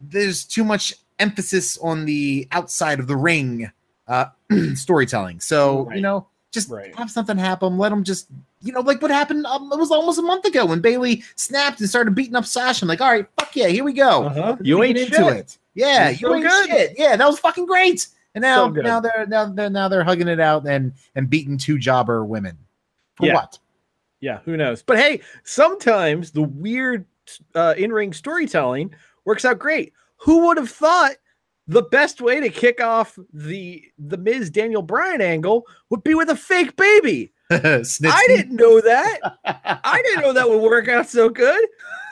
there's too much emphasis on the outside of the ring uh, storytelling. So Right. you know, just Right. have something happen. Let them just you know, like what happened. Um, it was almost a month ago when Bayley snapped and started beating up Sasha. I'm like, all right, fuck yeah, here we go. Uh-huh. You ain't into shit. it. Yeah, You're you ain't good. shit. Yeah, that was fucking great. And now, So now they're now they're now they're hugging it out and and beating two jobber women. For Yeah. what? Yeah, who knows? But hey, sometimes the weird uh, in-ring storytelling works out great. Who would have thought the best way to kick off the the Miz Daniel Bryan angle would be with a fake baby? I didn't know that. I didn't know that would work out so good,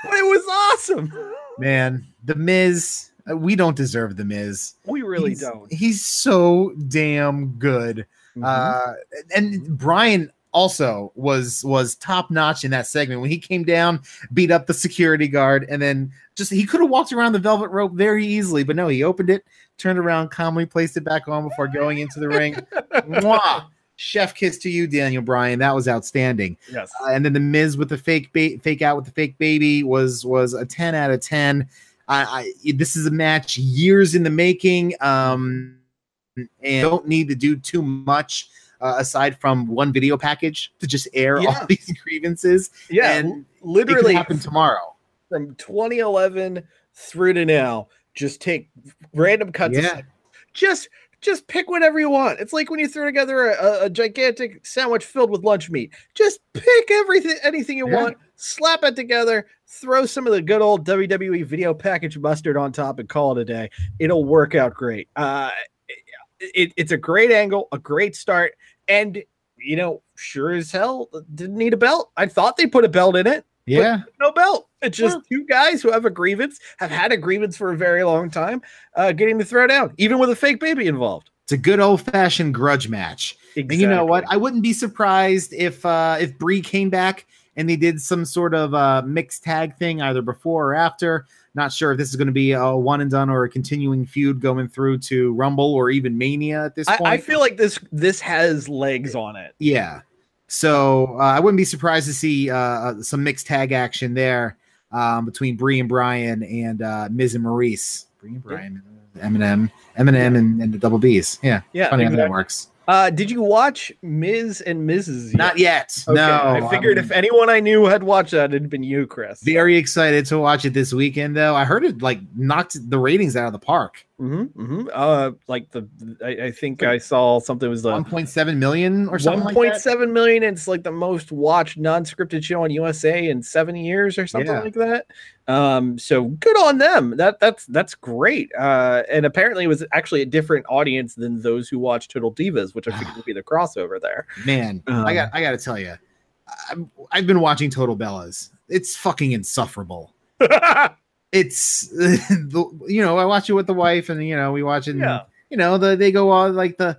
but it was awesome. Man, the Miz. uh, We don't deserve the Miz. We really He's- don't. He's so damn good. Mhm. Uh, and Bryan also was was top notch in that segment when he came down, beat up the security guard, and then just he could have walked around the velvet rope very easily, but no, he opened it, turned around, calmly placed it back on before going into the ring. Mwah! Chef kiss to you, Daniel Bryan. That was outstanding. yes. Uh, and then the Miz with the fake ba- fake out with the fake baby was was a ten out of ten. I, I this is a match years in the making, um, and don't need to do too much uh, aside from one video package to just air Yeah. all these grievances. Yeah, and it literally happen tomorrow. from 2011 through to now. Just take random cuts. Yeah. just just pick whatever you want. It's like when you throw together a, a- a gigantic sandwich filled with lunch meat. Just pick everything, anything you Yeah. want, slap it together, throw some of the good old WWE video package mustard on top, and call it a day. It'll work out great. Uh, it, it's a great angle, a great start, and you know, sure as hell didn't need a belt. I thought they put a belt in it Yeah, no belt. It's just Yeah. two guys who have a grievance, have had a grievance for a very long time, uh, getting to throw down, even with a fake baby involved. it's a good old fashioned grudge match. And you know what? I wouldn't be surprised if uh if Brie came back and they did some sort of uh mixed tag thing either before or after. Not sure if this is going to be a one and done or a continuing feud going through to Rumble or even Mania at this I, point. I feel like this this has legs on it. yeah. So uh, I wouldn't be surprised to see uh some mixed tag action there um between Brie and Bryan and uh Miz and Maryse. Brie and Bryan, Eminem, Eminem, and, and the Double B's. Yeah, Yeah. funny how that works. Uh, did you watch Miz and Mrs. yet? Not yet. Okay, No, I figured I'm- if anyone I knew had watched that, it'd been you, Chris. Very excited to watch it this weekend, though. I heard it like knocked the ratings out of the park. Mm-hmm, mm-hmm. Uh, like the, I, I think I saw something was the 1.7 million or something one like point that. seven million. It's like the most watched non-scripted show on USA in seven years or something Yeah. like that. Um, so good on them. That that's that's great. Uh, and apparently it was actually a different audience than those who watch Total Divas, which I think would be the crossover there. Man, Um, I got I got to tell you, I'm, I've been watching Total Bellas. It's fucking insufferable. It's the you know I watch it with the wife, and you know we watch it. and, Yeah. You know the they go on like the.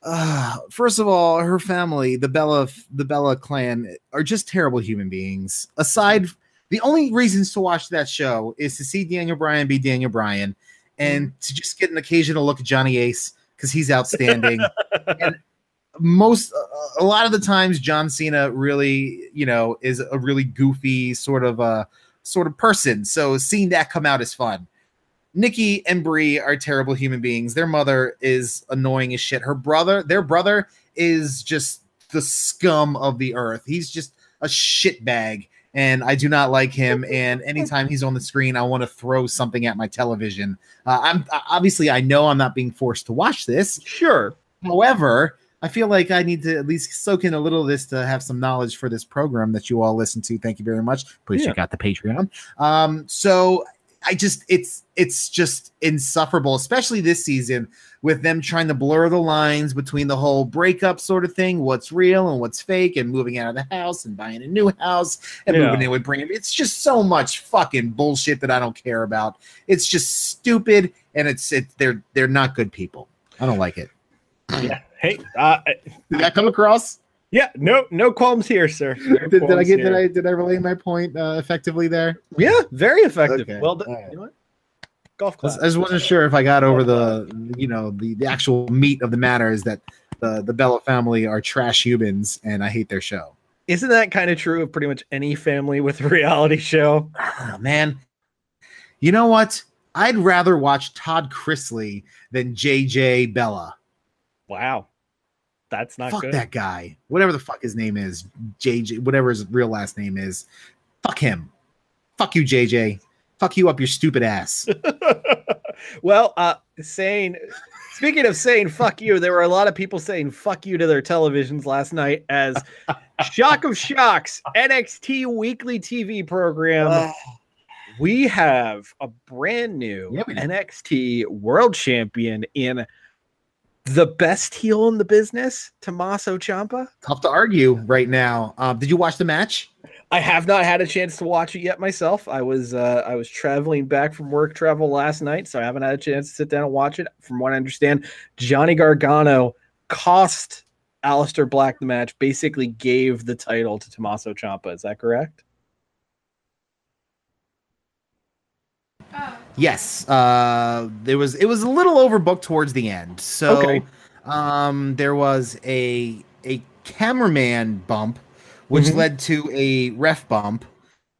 Uh, first of all, her family, the Bella, the Bella clan, are just terrible human beings. Aside, the only reasons to watch that show is to see Daniel Bryan be Daniel Bryan, and to just get an occasional look at Johnny Ace because he's outstanding. and most a lot of the times John Cena really, you know, is a really goofy sort of uh sort of person. So seeing that come out is fun. Nikki and Brie are terrible human beings. Their mother is annoying as shit. Her brother, their brother is just the scum of the earth. He's just a shit bag and I do not like him. And anytime he's on the screen, I want to throw something at my television. Uh, I'm obviously I know I'm not being forced to watch this. Sure. However, I feel like I need to at least soak in a little of this to have some knowledge for this program that you all listen to. Thank you very much. Please Yeah. check out the Patreon. Um, so I just it's it's just insufferable, especially this season with them trying to blur the lines between the whole breakup sort of thing, what's real and what's fake, and moving out of the house and buying a new house and Yeah. moving in with Brandon. It's just so much fucking bullshit that I don't care about. It's just stupid, and it's it. They're they're not good people. I don't like it. Yeah. Hey. Uh, Did that come across? yeah. No. No qualms here, sir. No Did, did I get did. I did I relay my point uh, effectively there? Yeah. Very effective. Okay, Well done. right. You know what? Golf class. I just wasn't sure if I got over the you know the, the actual meat of the matter is that the the Bella family are trash humans and I hate their show. Isn't that kind of true of pretty much any family with a reality show? Ah, man, you know what? I'd rather watch Todd Chrisley than JJ Bella. Wow. That's not fuck good. that guy. Whatever the fuck his name is, JJ, whatever his real last name is. Fuck him. Fuck you, JJ. Fuck you up your stupid ass. well, uh, saying, speaking of saying fuck you, there were a lot of people saying fuck you to their televisions last night as Shock of Shocks NXT weekly TV program. we have a brand new Yeah. NXT world champion in the best heel in the business, Tommaso Ciampa. Tough to argue right now. Um, did you watch the match? I have not had a chance to watch it yet myself. I was uh, I was traveling back from work travel last night, so I haven't had a chance to sit down and watch it. From what I understand, Johnny Gargano cost Aleister Black the match, basically gave the title to Tommaso Ciampa. Is that correct? Yes. Uh, there was it was a little overbooked towards the end. So Okay. um, there was a a cameraman bump, which Mhm. led to a ref bump,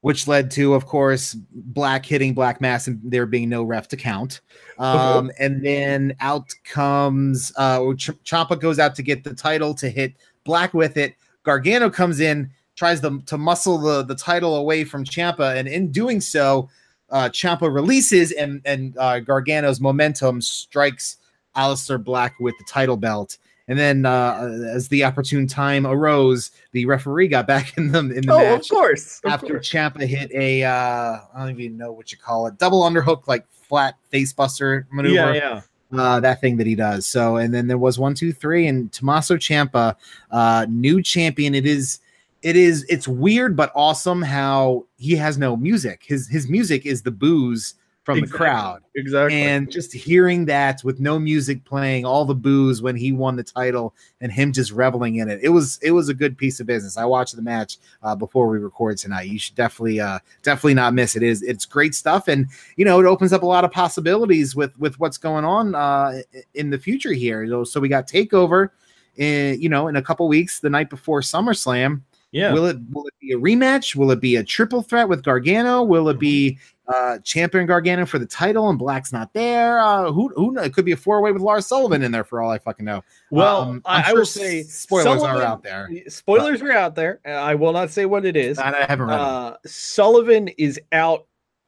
which led to, of course, Black hitting Black Mass and there being no ref to count. Um, and then out comes uh, Ch- Ciampa goes out to get the title to hit Black with it. Gargano comes in, tries to, to muscle the, the title away from Ciampa, and in doing so, uh, Ciampa releases and and uh, Gargano's momentum strikes Aleister Black with the title belt. And then, uh, as the opportune time arose, the referee got back in the in the Oh, match of course. of after course. Ciampa hit a uh, I don't even know what you call it, double underhook like flat face buster maneuver Yeah, yeah. uh, that thing that he does. So, and then there was one, two, three, and Tommaso Ciampa, uh, new champion. It is, it is, it's weird but awesome how he has no music. His his music is the booze from Exactly. the crowd, Exactly. and just hearing that with no music playing, all the booze when he won the title, and him just reveling in it. It was it was a good piece of business. I watched the match uh, before we record tonight. You should definitely uh, definitely not miss it. it. Is it's great stuff, and you know it opens up a lot of possibilities with with what's going on uh, in the future here. So we got Takeover, in, you know, in a couple weeks, the night before SummerSlam. Yeah. Will it will it be a rematch? Will it be a triple threat with Gargano? Will it be uh champion Gargano for the title and Black's not there? Uh who who knows? It could be a four way with Lars Sullivan in there for all I fucking know. well, Um, I, I'm I will say spoilers Sullivan- are out there. Spoilers are out there. Uh, I will not say what it is. I haven't read. Uh, Sullivan is out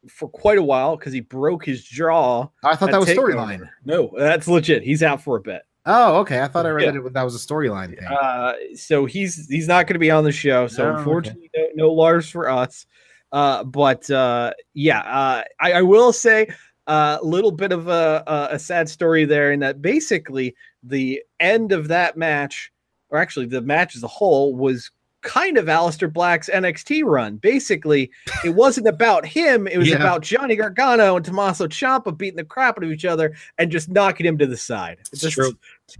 for quite a while because he broke his jaw. I thought that was storyline. No, that's legit. He's out for a bit. Oh, okay. I thought I read Yeah. that it, that was a storyline thing. Uh, so he's he's not going to be on the show. So Oh, okay. unfortunately, no, no Lars for us. Uh, but uh, yeah, uh, I, I will say a little bit of a, a a sad story there, in that basically the end of that match, or actually the match as a whole, was kind of Aleister Black's NXT run. Basically, it wasn't about him; it was Yeah. about Johnny Gargano and Tommaso Ciampa beating the crap out of each other and just knocking him to the side. It's Just true.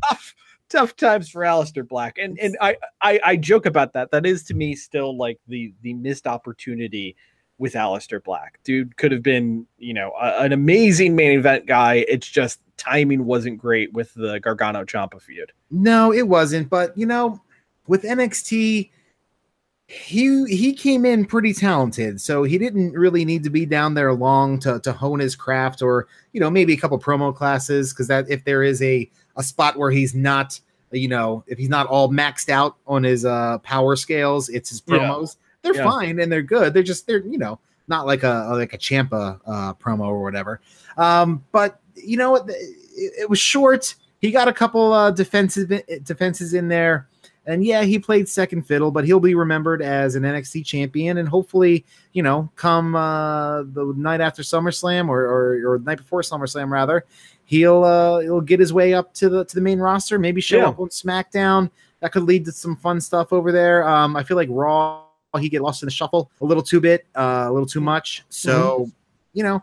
tough tough times for Aleister Black. And and I, I I joke about that. That is to me still like the the missed opportunity with Aleister Black. Dude could have been, you know, a, an amazing main event guy. It's just timing wasn't great with the Gargano Ciampa feud. No, it wasn't. But you know, with NXT, he he came in pretty talented, so he didn't really need to be down there long to to hone his craft, or you know, maybe a couple promo classes because that if there is a a spot where he's not, you know, if he's not all maxed out on his uh power scales, it's his Yeah. promos. They're Yeah. fine and they're good. They're just they're you know not like a like a Ciampa uh, promo or whatever. Um, but you know what? It, it was short. He got a couple uh, defensive defenses in there, and yeah, he played second fiddle, but he'll be remembered as an NXT champion, and hopefully, you know, come uh, the night after SummerSlam or, or or the night before SummerSlam rather, he'll uh, he'll get his way up to the to the main roster. Maybe show Yeah. up on SmackDown. That could lead to some fun stuff over there. Um, I feel like Raw he get lost in the shuffle a little too bit, uh, a little too much. So, Mm-hmm. you know,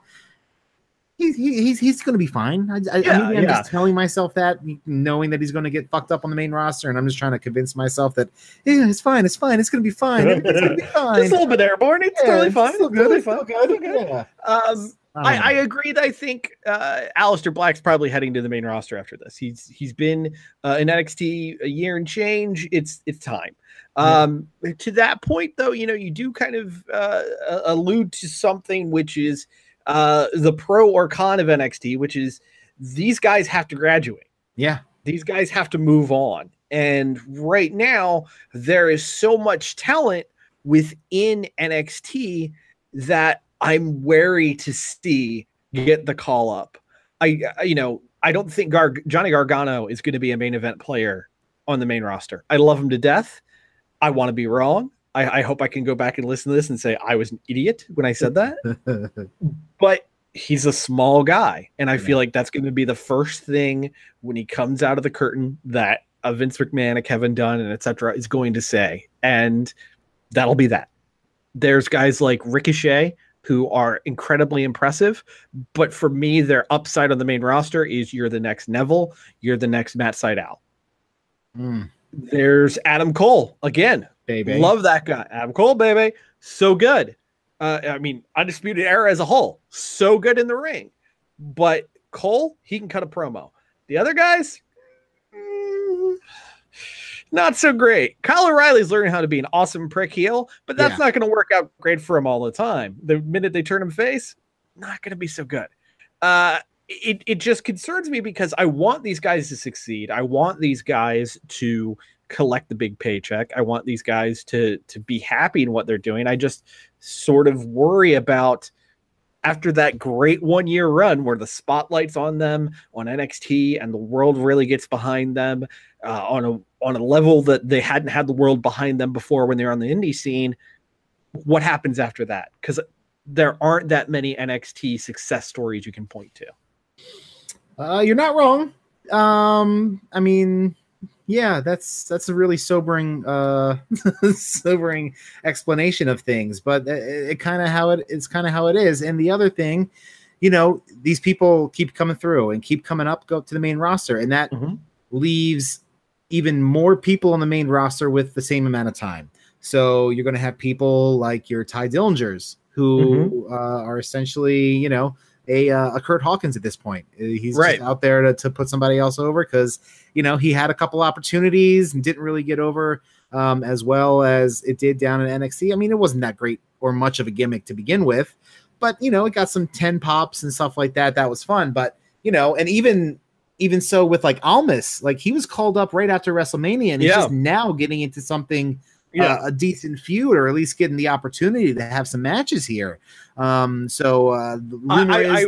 he's he's he's going to be fine. I, I, Yeah, maybe I'm yeah. just telling myself that, knowing that he's going to get fucked up on the main roster, and I'm just trying to convince myself that yeah, it's fine, it's fine, it's going to be fine, it's going to be fine. Just a little bit airborne. It's Yeah, totally fine. It's good, it's still good, It's yeah. Um, I I, I agree. that I think uh, Aleister Black's probably heading to the main roster after this. He's he's been uh, in NXT a year and change. It's it's time. Um, To that point, though, you know, you do kind of uh, allude to something which is uh, the pro or con of NXT, which is these guys have to graduate. yeah, These guys have to move on. And right now, there is so much talent within NXT that I'm wary to see get the call up. I, you know, I don't think Gar- Johnny Gargano is going to be a main event player on the main roster. I love him to death. I want to be wrong. I, I hope I can go back and listen to this and say I was an idiot when I said that. but he's a small guy, and I feel like that's going to be the first thing when he comes out of the curtain that a Vince McMahon, a Kevin Dunn, and etc. is going to say, and that'll be that. There's guys like Ricochet who are incredibly impressive, but for me, their upside on the main roster is you're the next Neville, you're the next Matt Sydal. Mm, There's Adam Cole again. Baby. Love that guy, Adam Cole, baby. So good. Uh, I mean, Undisputed Era as a whole, so good in the ring. But Cole, he can cut a promo. The other guys, mm, not so great. Kyle O'Reilly's learning how to be an awesome prick heel, but that's Yeah. not going to work out great for him all the time. The minute they turn him face, not going to be so good. Uh, it, it just concerns me because I want these guys to succeed. I want these guys to collect the big paycheck. I want these guys to to be happy in what they're doing. I just sort of worry about after that great one year run where the spotlight's on them on NXT and the world really gets behind them uh, on a on a level that they hadn't had the world behind them before when they were on the indie scene. What happens after that? Because there aren't that many NXT success stories you can point to. Uh, you're not wrong. Um, I mean, yeah, that's that's a really sobering, uh, sobering explanation of things. But it, it kind of how it it's kind of how it is. And the other thing, you know, these people keep coming through and keep coming up, go up to the main roster, and that Mhm. leaves even more people on the main roster with the same amount of time. So you're going to have people like your Tye Dillingers who uh, are essentially, you know, a, uh, a Curt Hawkins at this point. Uh, He's Right. just out there to, to put somebody else over because, you know, he had a couple opportunities and didn't really get over um, as well as it did down in NXT. I mean, it wasn't that great or much of a gimmick to begin with, but, you know, it got some 10 pops and stuff like that. That was fun. But, you know, and even even so with like Almas, like he was called up right after WrestleMania and he's Yeah. just now getting into something Yeah. uh, a decent feud or at least getting the opportunity to have some matches here. Um, so uh, I, I,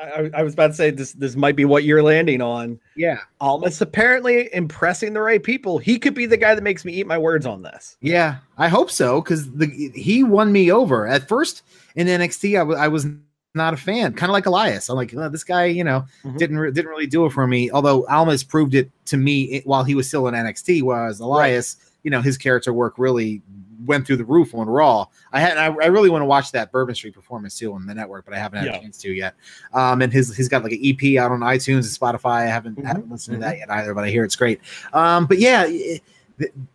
I, I was about to say this. This might be what you're landing on. yeah, Almas apparently impressing the right people. He could be the guy that makes me eat my words on this. yeah, I hope so because the he won me over at first in NXT. I, w- I was not a fan, kind of like Elias. I'm like, "Oh, this guy, you know, Mhm. didn't re- didn't really do it for me. Although Almas proved it to me while he was still in NXT, whereas Elias, you know, his character work really went through the roof on Raw. I had I, I really want to watch that Bourbon Street performance too on the network, but I haven't had Yeah. a chance to yet. Um, and his he's got like an EP out on iTunes and Spotify. I haven't, Mhm, haven't listened to that yet either, but I hear it's great. Um, but yeah, it,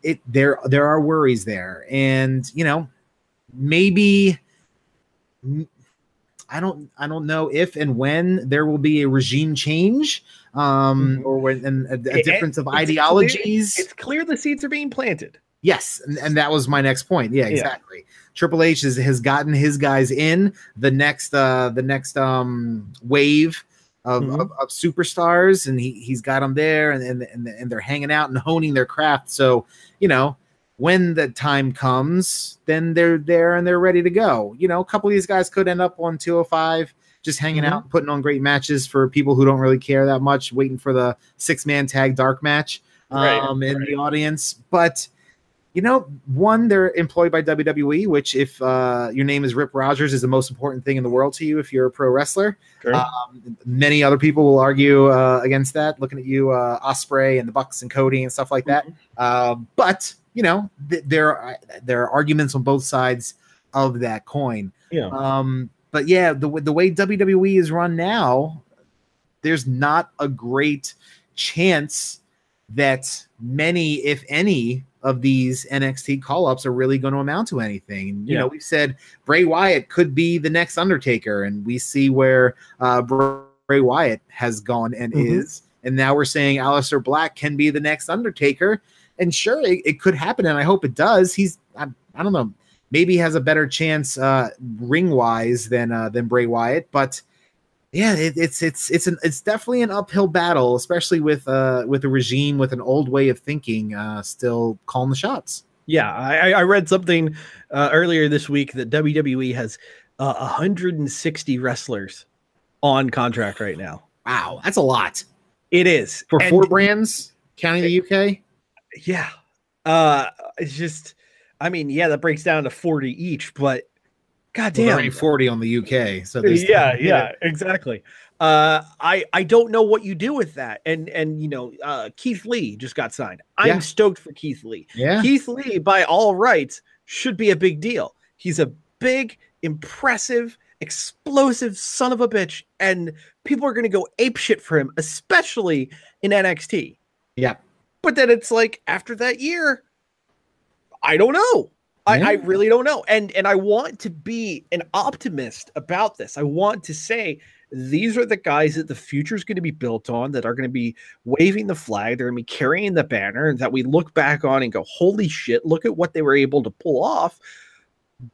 it there there are worries there, and you know maybe I don't I don't know if and when there will be a regime change um Mhm. or when and a, a difference of it's clear- ideologies. It's clear the seeds are being planted. Yes, and, and that was my next point. Yeah, Yeah. exactly. Triple H has, has gotten his guys in the next uh the next um wave of, Mhm. of, of superstars, and he he's got them there, and, and and and they're hanging out and honing their craft. So you know when the time comes, then they're there and they're ready to go. You know, a couple of these guys could end up on 205 just hanging Mhm. out, putting on great matches for people who don't really care that much, waiting for the six man tag dark match Right, um, in the audience. But you know, one, they're employed by WWE, which if uh, your name is Rip Rogers, is the most important thing in the world to you if you're a pro wrestler. Sure. Um, many other people will argue uh, against that, looking at you, uh, Ospreay and the Bucks and Cody and stuff like that. Um, but you know, th- there are there are arguments on both sides of that coin. Yeah. Um, but yeah, the the way WWE is run now, there's not a great chance that many, if any, of these NXT call ups are really going to amount to anything. And, you Yeah. know, we've said Bray Wyatt could be the next Undertaker, and we see where uh, Bray Wyatt has gone and Mhm. is. And now we're saying Aleister Black can be the next Undertaker. And sure, it, it could happen, and I hope it does. He's, I, I don't know, maybe has a better chance uh, ring wise than uh, than Bray Wyatt, but yeah, it, it's it's it's an it's definitely an uphill battle, especially with uh with a regime with an old way of thinking uh still calling the shots. Yeah, I, I read something uh, earlier this week that WWE has uh, 160 wrestlers on contract right now. Wow, that's a lot It is for And- four brands, counting the UK. Yeah, uh, it's just, I mean, yeah, that breaks down to 40 each, but Well, goddamn, ain't forty on the UK, so yeah, yeah, exactly. Uh, I I don't know what you do with that, and and you know, uh, Keith Lee just got signed. I'm Yeah. stoked for Keith Lee. yeah. Keith Lee, by all rights, should be a big deal. He's a big, impressive, explosive son of a bitch, and people are going to go ape shit for him, especially in NXT. Yeah. But then it's like after that year, I don't know. I, I really don't know. And and I want to be an optimist about this. I want to say these are the guys that the future is going to be built on, that are going to be waving the flag, they're going to be carrying the banner that we look back on and go, holy shit, look at what they were able to pull off.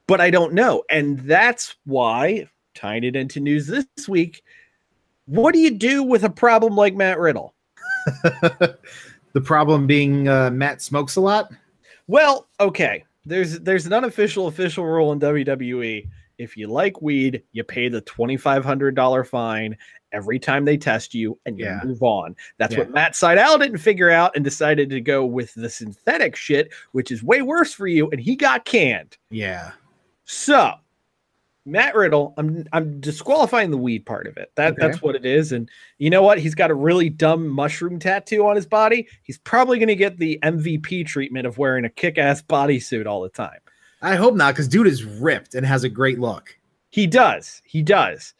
But I don't know. And that's why, tying it into news this week, what do you do with a problem like Matt Riddle? the problem being uh, Matt smokes a lot. Well, okay. There's there's an unofficial official rule in WWE. If you like weed, you pay the twenty five hundred dollar fine every time they test you, and you Yeah. move on. That's Yeah. what Matt Sydal didn't figure out, and decided to go with the synthetic shit, which is way worse for you, and he got canned. Yeah, So, Matt Riddle, I'm I'm disqualifying the weed part of it. That Okay. that's what it is. And you know what? He's got a really dumb mushroom tattoo on his body. He's probably going to get the MVP treatment of wearing a kick-ass bodysuit all the time. I hope not, because dude is ripped and has a great look. He does. He does.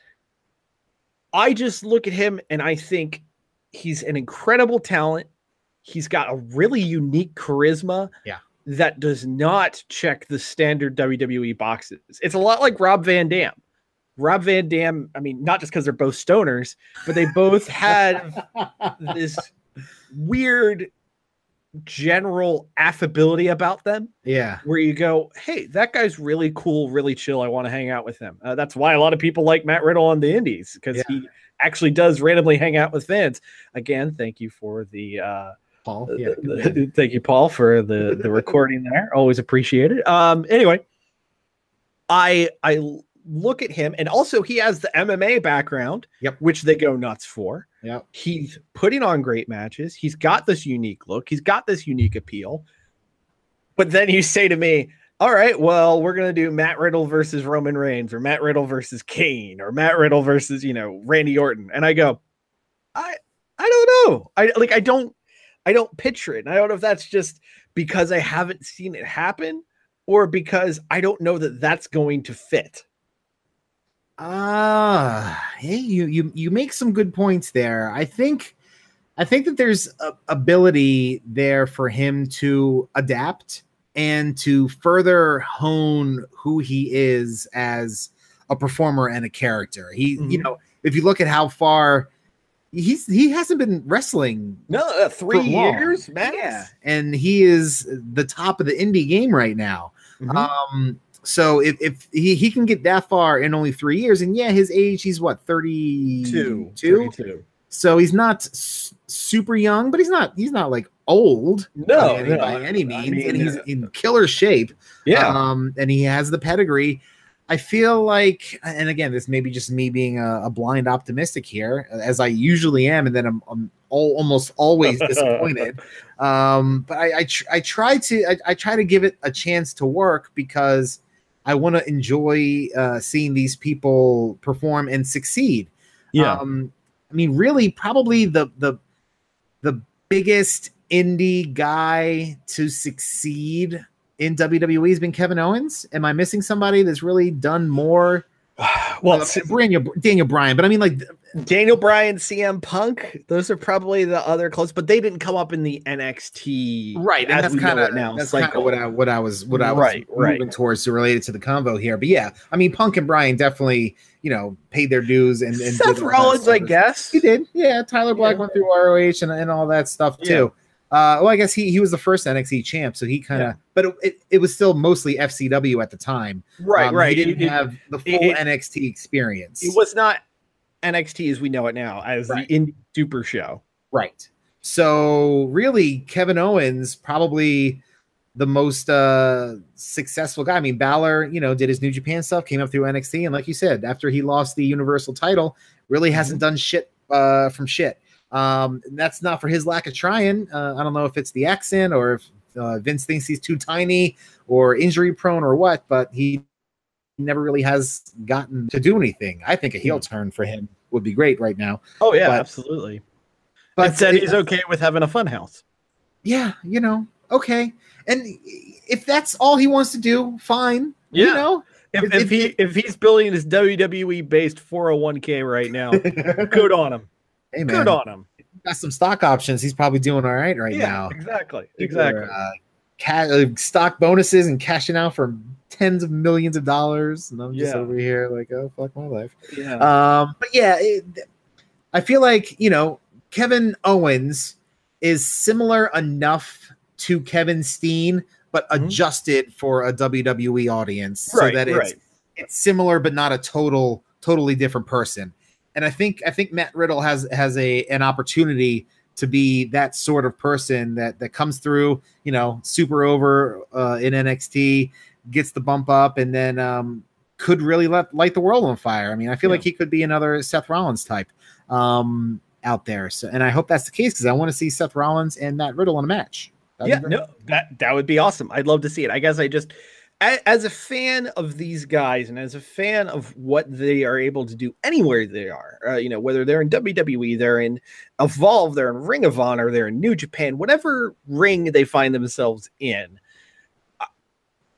I just look at him and I think he's an incredible talent. He's got a really unique charisma. Yeah. That does not check the standard WWE boxes. It's a lot like Rob Van Dam. Rob Van Dam, I mean, not just because they're both stoners, but they both had this weird general affability about them Yeah, where you go, hey, that guy's really cool, really chill. I want to hang out with him. Uh, that's why a lot of people like Matt Riddle on the Indies because Yeah. he actually does randomly hang out with fans. Again, thank you for the uh, Paul. Yeah, thank you, Paul, for the the recording there. Always appreciate it. Um, anyway, I I look at him, and also he has the MMA background, Yep. which they go nuts for. Yeah. He's putting on great matches. He's got this unique look. He's got this unique appeal. But then you say to me, all right, well, we're gonna do Matt Riddle versus Roman Reigns, or Matt Riddle versus Kane, or Matt Riddle versus you know Randy Orton, and I go, I I don't know. I like I don't I don't picture it. And I don't know if that's just because I haven't seen it happen, or because I don't know that that's going to fit. Ah, hey, you you you make some good points there. I think I think that there's a ability there for him to adapt and to further hone who he is as a performer and a character. He, you Mhm. know, if you look at how far he's he hasn't been wrestling No, uh, three years, max. Yeah, and he is the top of the indie game right now. Mhm. Um, so if, if he, he can get that far in only three years, and yeah, his age, he's what, 32? 32. So he's not s- super young, but he's not he's not like old No, by any, no, by any I means, mean, and he's uh, in killer shape. Yeah. Um, and he has the pedigree. I feel like, and again, this may be just me being a, a blind optimistic here, as I usually am, and then I'm, I'm all, almost always disappointed. Um, but I I, tr- I try to I, I try to give it a chance to work because I want to enjoy uh, seeing these people perform and succeed. yeah. Um, I mean, really, probably the the the biggest indie guy to succeed in WWE has been Kevin Owens. Am I missing somebody that's really done more? well, Uh, Daniel Daniel Bryan, but I mean, like, Daniel Bryan, CM Punk, those are probably the other close, but they didn't come up in the NXT. right, and that's kind of now. that's of what I what I was what I was Right, right. moving towards to related to the convo here. But yeah, I mean, Punk and Bryan definitely you know paid their dues and, and Seth Rollins, I guess. He did. Yeah, Tyler Black Yeah. went through ROH and, and all that stuff Yeah. Uh, well, I guess he he was the first NXT champ, so he kind of, Yeah. but it, it, it was still mostly FCW at the time. Right, Um, right. He didn't it- have the full NXT experience. It was not NXT as we know it now, as Right. the indie super show. right. So really, Kevin Owens probably the most uh successful guy. I mean, Balor, you know, did his New Japan stuff, came up through NXT, and like you said, after he lost the Universal title, really hasn't done shit uh from shit. Um, and that's not for his lack of trying. Uh, I don't know if it's the accent or if uh, Vince thinks he's too tiny or injury prone or what, but he never really has gotten to do anything. I think a heel turn for him would be great right now. Oh yeah, But- absolutely. But said it- he's okay with having a fun house. yeah, you know, okay. And if that's all he wants to do, fine. Yeah. You know, If, If- if, he- if he's building his WWE based 401k right now, good on him. Hey man, Good on him. got some stock options. He's probably doing all right right yeah, now. exactly. People Exactly. are, uh, uh, stock bonuses and cashing out for tens of millions of dollars, and I'm just Yeah. over here like, oh fuck my life. yeah. Um, but yeah, it, I feel like you know Kevin Owens is similar enough to Kevin Steen, but Mhm. adjusted for a WWE audience, so that it's right. it's similar but not a total totally different person. And I think I think Matt Riddle has has a an opportunity to be that sort of person that that comes through, you know, super over uh, in NXT, gets the bump up, and then um, could really let light the world on fire. I mean, I feel Yeah. like he could be another Seth Rollins type um, out there. So, and I hope that's the case because I want to see Seth Rollins and Matt Riddle in a match. That'd yeah, no, that that would be awesome. I'd love to see it. I guess I just, as a fan of these guys and as a fan of what they are able to do anywhere they are, uh, you know, whether they're in WWE, they're in Evolve, they're in Ring of Honor, they're in New Japan, whatever ring they find themselves in. I-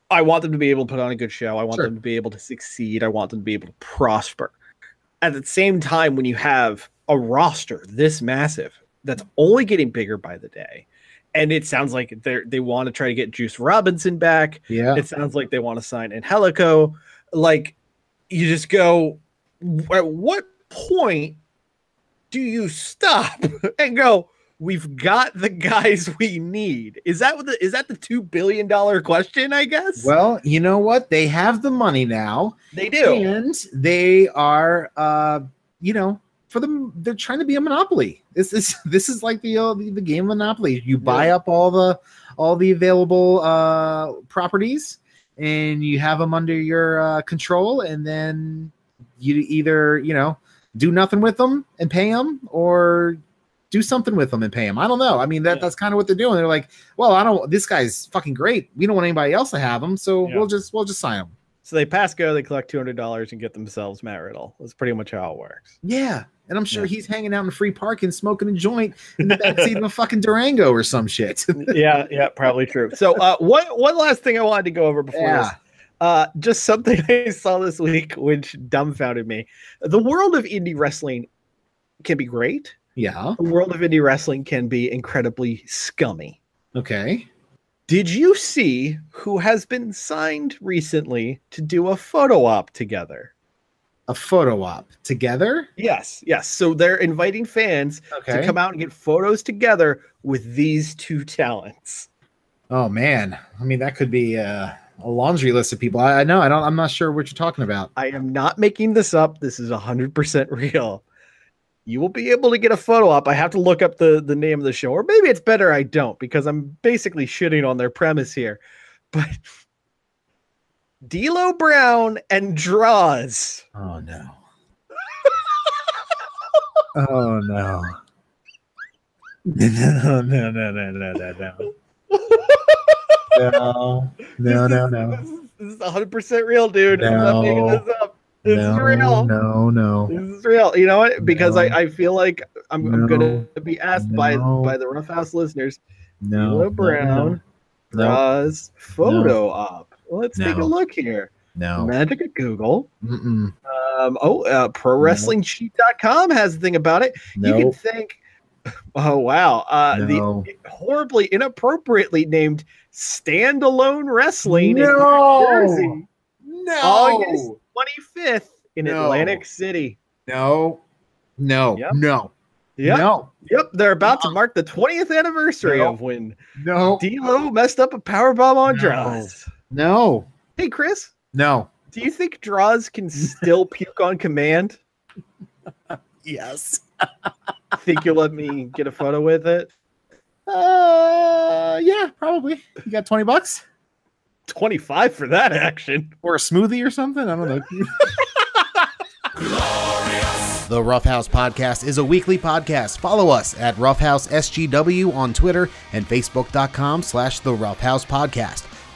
I want them to be able to put on a good show. I want Sure. them to be able to succeed. I want them to be able to prosper. At the same time, when you have a roster this massive that's only getting bigger by the day, and it sounds like they they want to try to get Juice Robinson back. Yeah. It sounds like they want to sign Angelico. Like you just go, at what point do you stop and go? We've got the guys we need. Is that what the is that the two billion dollar question? I guess. Well, you know what? They have the money now. they do. and they are uh you know for them they're trying to be a monopoly this is this is like the uh, the, the game monopoly you buy Yeah. up all the all the available uh properties and you have them under your uh, control and then you either you know do nothing with them and pay them or do something with them and pay them i don't know i mean that Yeah. that's kind of what they're doing they're like well i don't this guy's fucking great we don't want anybody else to have him so Yeah. we'll just we'll just sign him So they pass go, they collect two hundred dollars and get themselves Matt Riddle. That's pretty much how it works. Yeah. And I'm sure Yeah. he's hanging out in free parking, smoking a joint in the backseat of a fucking Durango or some shit. yeah, yeah, probably true. So uh one one last thing I wanted to go over before this. Uh just something I saw this week which dumbfounded me. The world of indie wrestling can be great. Yeah. The world of indie wrestling can be incredibly scummy. Okay. Did you see who has been signed recently to do a photo op together? A photo op together. Yes, yes. So they're inviting fans Okay. to come out and get photos together with these two talents. Oh man, I mean that could be uh, a laundry list of people. I, I know. I don't. I'm not sure what you're talking about. I am not making this up. This is 100% real. You will be able to get a photo op. I have to look up the, the name of the show, or maybe it's better I don't because I'm basically shitting on their premise here. But D'Lo Brown and Droz. Oh no. oh no. No, no, no, no, no, no, no. No, no, no, no. This is 100% real, dude. I'm not making No. this up. This is No, real. no, no. This is real. You know what? Because No. I, I feel like I'm, I'm going to be asked by, No. by the Rough House listeners No. D'Lo no, Brown No. Droz photo op. Let's take a look here. No. Magic at Google. Um, oh, uh, ProWrestlingSheet.com has a thing about it. You can No. think, oh wow, uh, No. the horribly inappropriately named Standalone Wrestling in New No. Jersey, No. August 25th in No. Atlantic City. No. No. Yep. No. Yep, No. yep, they're about to mark the 20th anniversary No. of when No. D'Lo messed up a powerbomb on No. Droz. No. Hey, Chris, No. do you think Droz can still puke on command? Yes. Think you'll let me get a photo with it? Uh, yeah, probably. You got twenty bucks 25 for that action. or a smoothie or something? I don't know. The Roughhouse Podcast is a weekly podcast. Follow us at Roughhouse SGW on Twitter and Facebook.com slash The Roughhouse Podcast.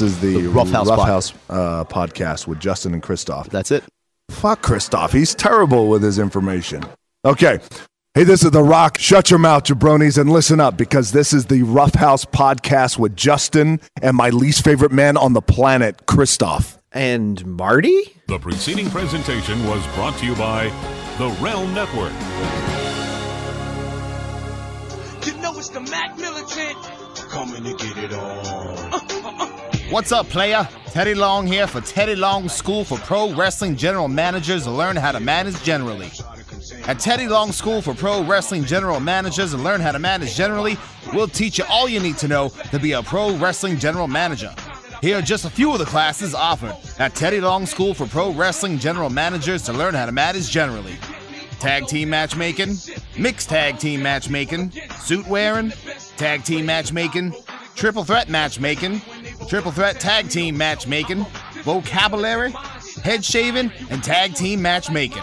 This is the, The Rough House Pod- House, uh, podcast with Justin and Christoph. That's it. Fuck Christoph. He's terrible with his information. Okay. Hey, this is The Rock. Shut your mouth, jabronis, and listen up because this is the Rough House podcast with Justin and my least favorite man on the planet, Christoph. And Marty? The preceding presentation was brought to you by the Realm Network. You know it's the Mac Militant. Coming to get it on. What's up, player? Teddy Long here for Teddy Long School for Pro Wrestling General Managers to learn how to manage generally. At Teddy Long School for Pro Wrestling General Managers to learn how to manage generally, we'll teach you all you need to know to be a pro wrestling general manager. Here are just a few of the classes offered at Teddy Long School for Pro Wrestling General Managers to learn how to manage generally. Tag team matchmaking, mixed tag team matchmaking, suit wearing, tag team matchmaking, triple threat matchmaking, triple threat tag team matchmaking, vocabulary, head shaving, and tag team matchmaking.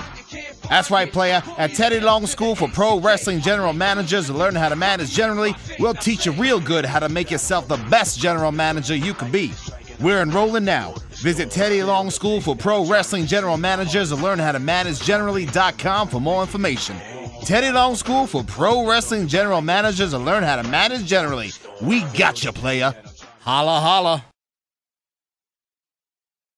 That's right, player. At Teddy Long School for Pro Wrestling General Managers to learn how to manage generally, we'll teach you real good how to make yourself the best general manager you can be. We're enrolling now. Visit Teddy Long School for Pro Wrestling General Managers to learn how to manage generally.com for more information. Teddy Long School for Pro Wrestling General Managers to learn how to manage generally. We got you, player. Holla, holla.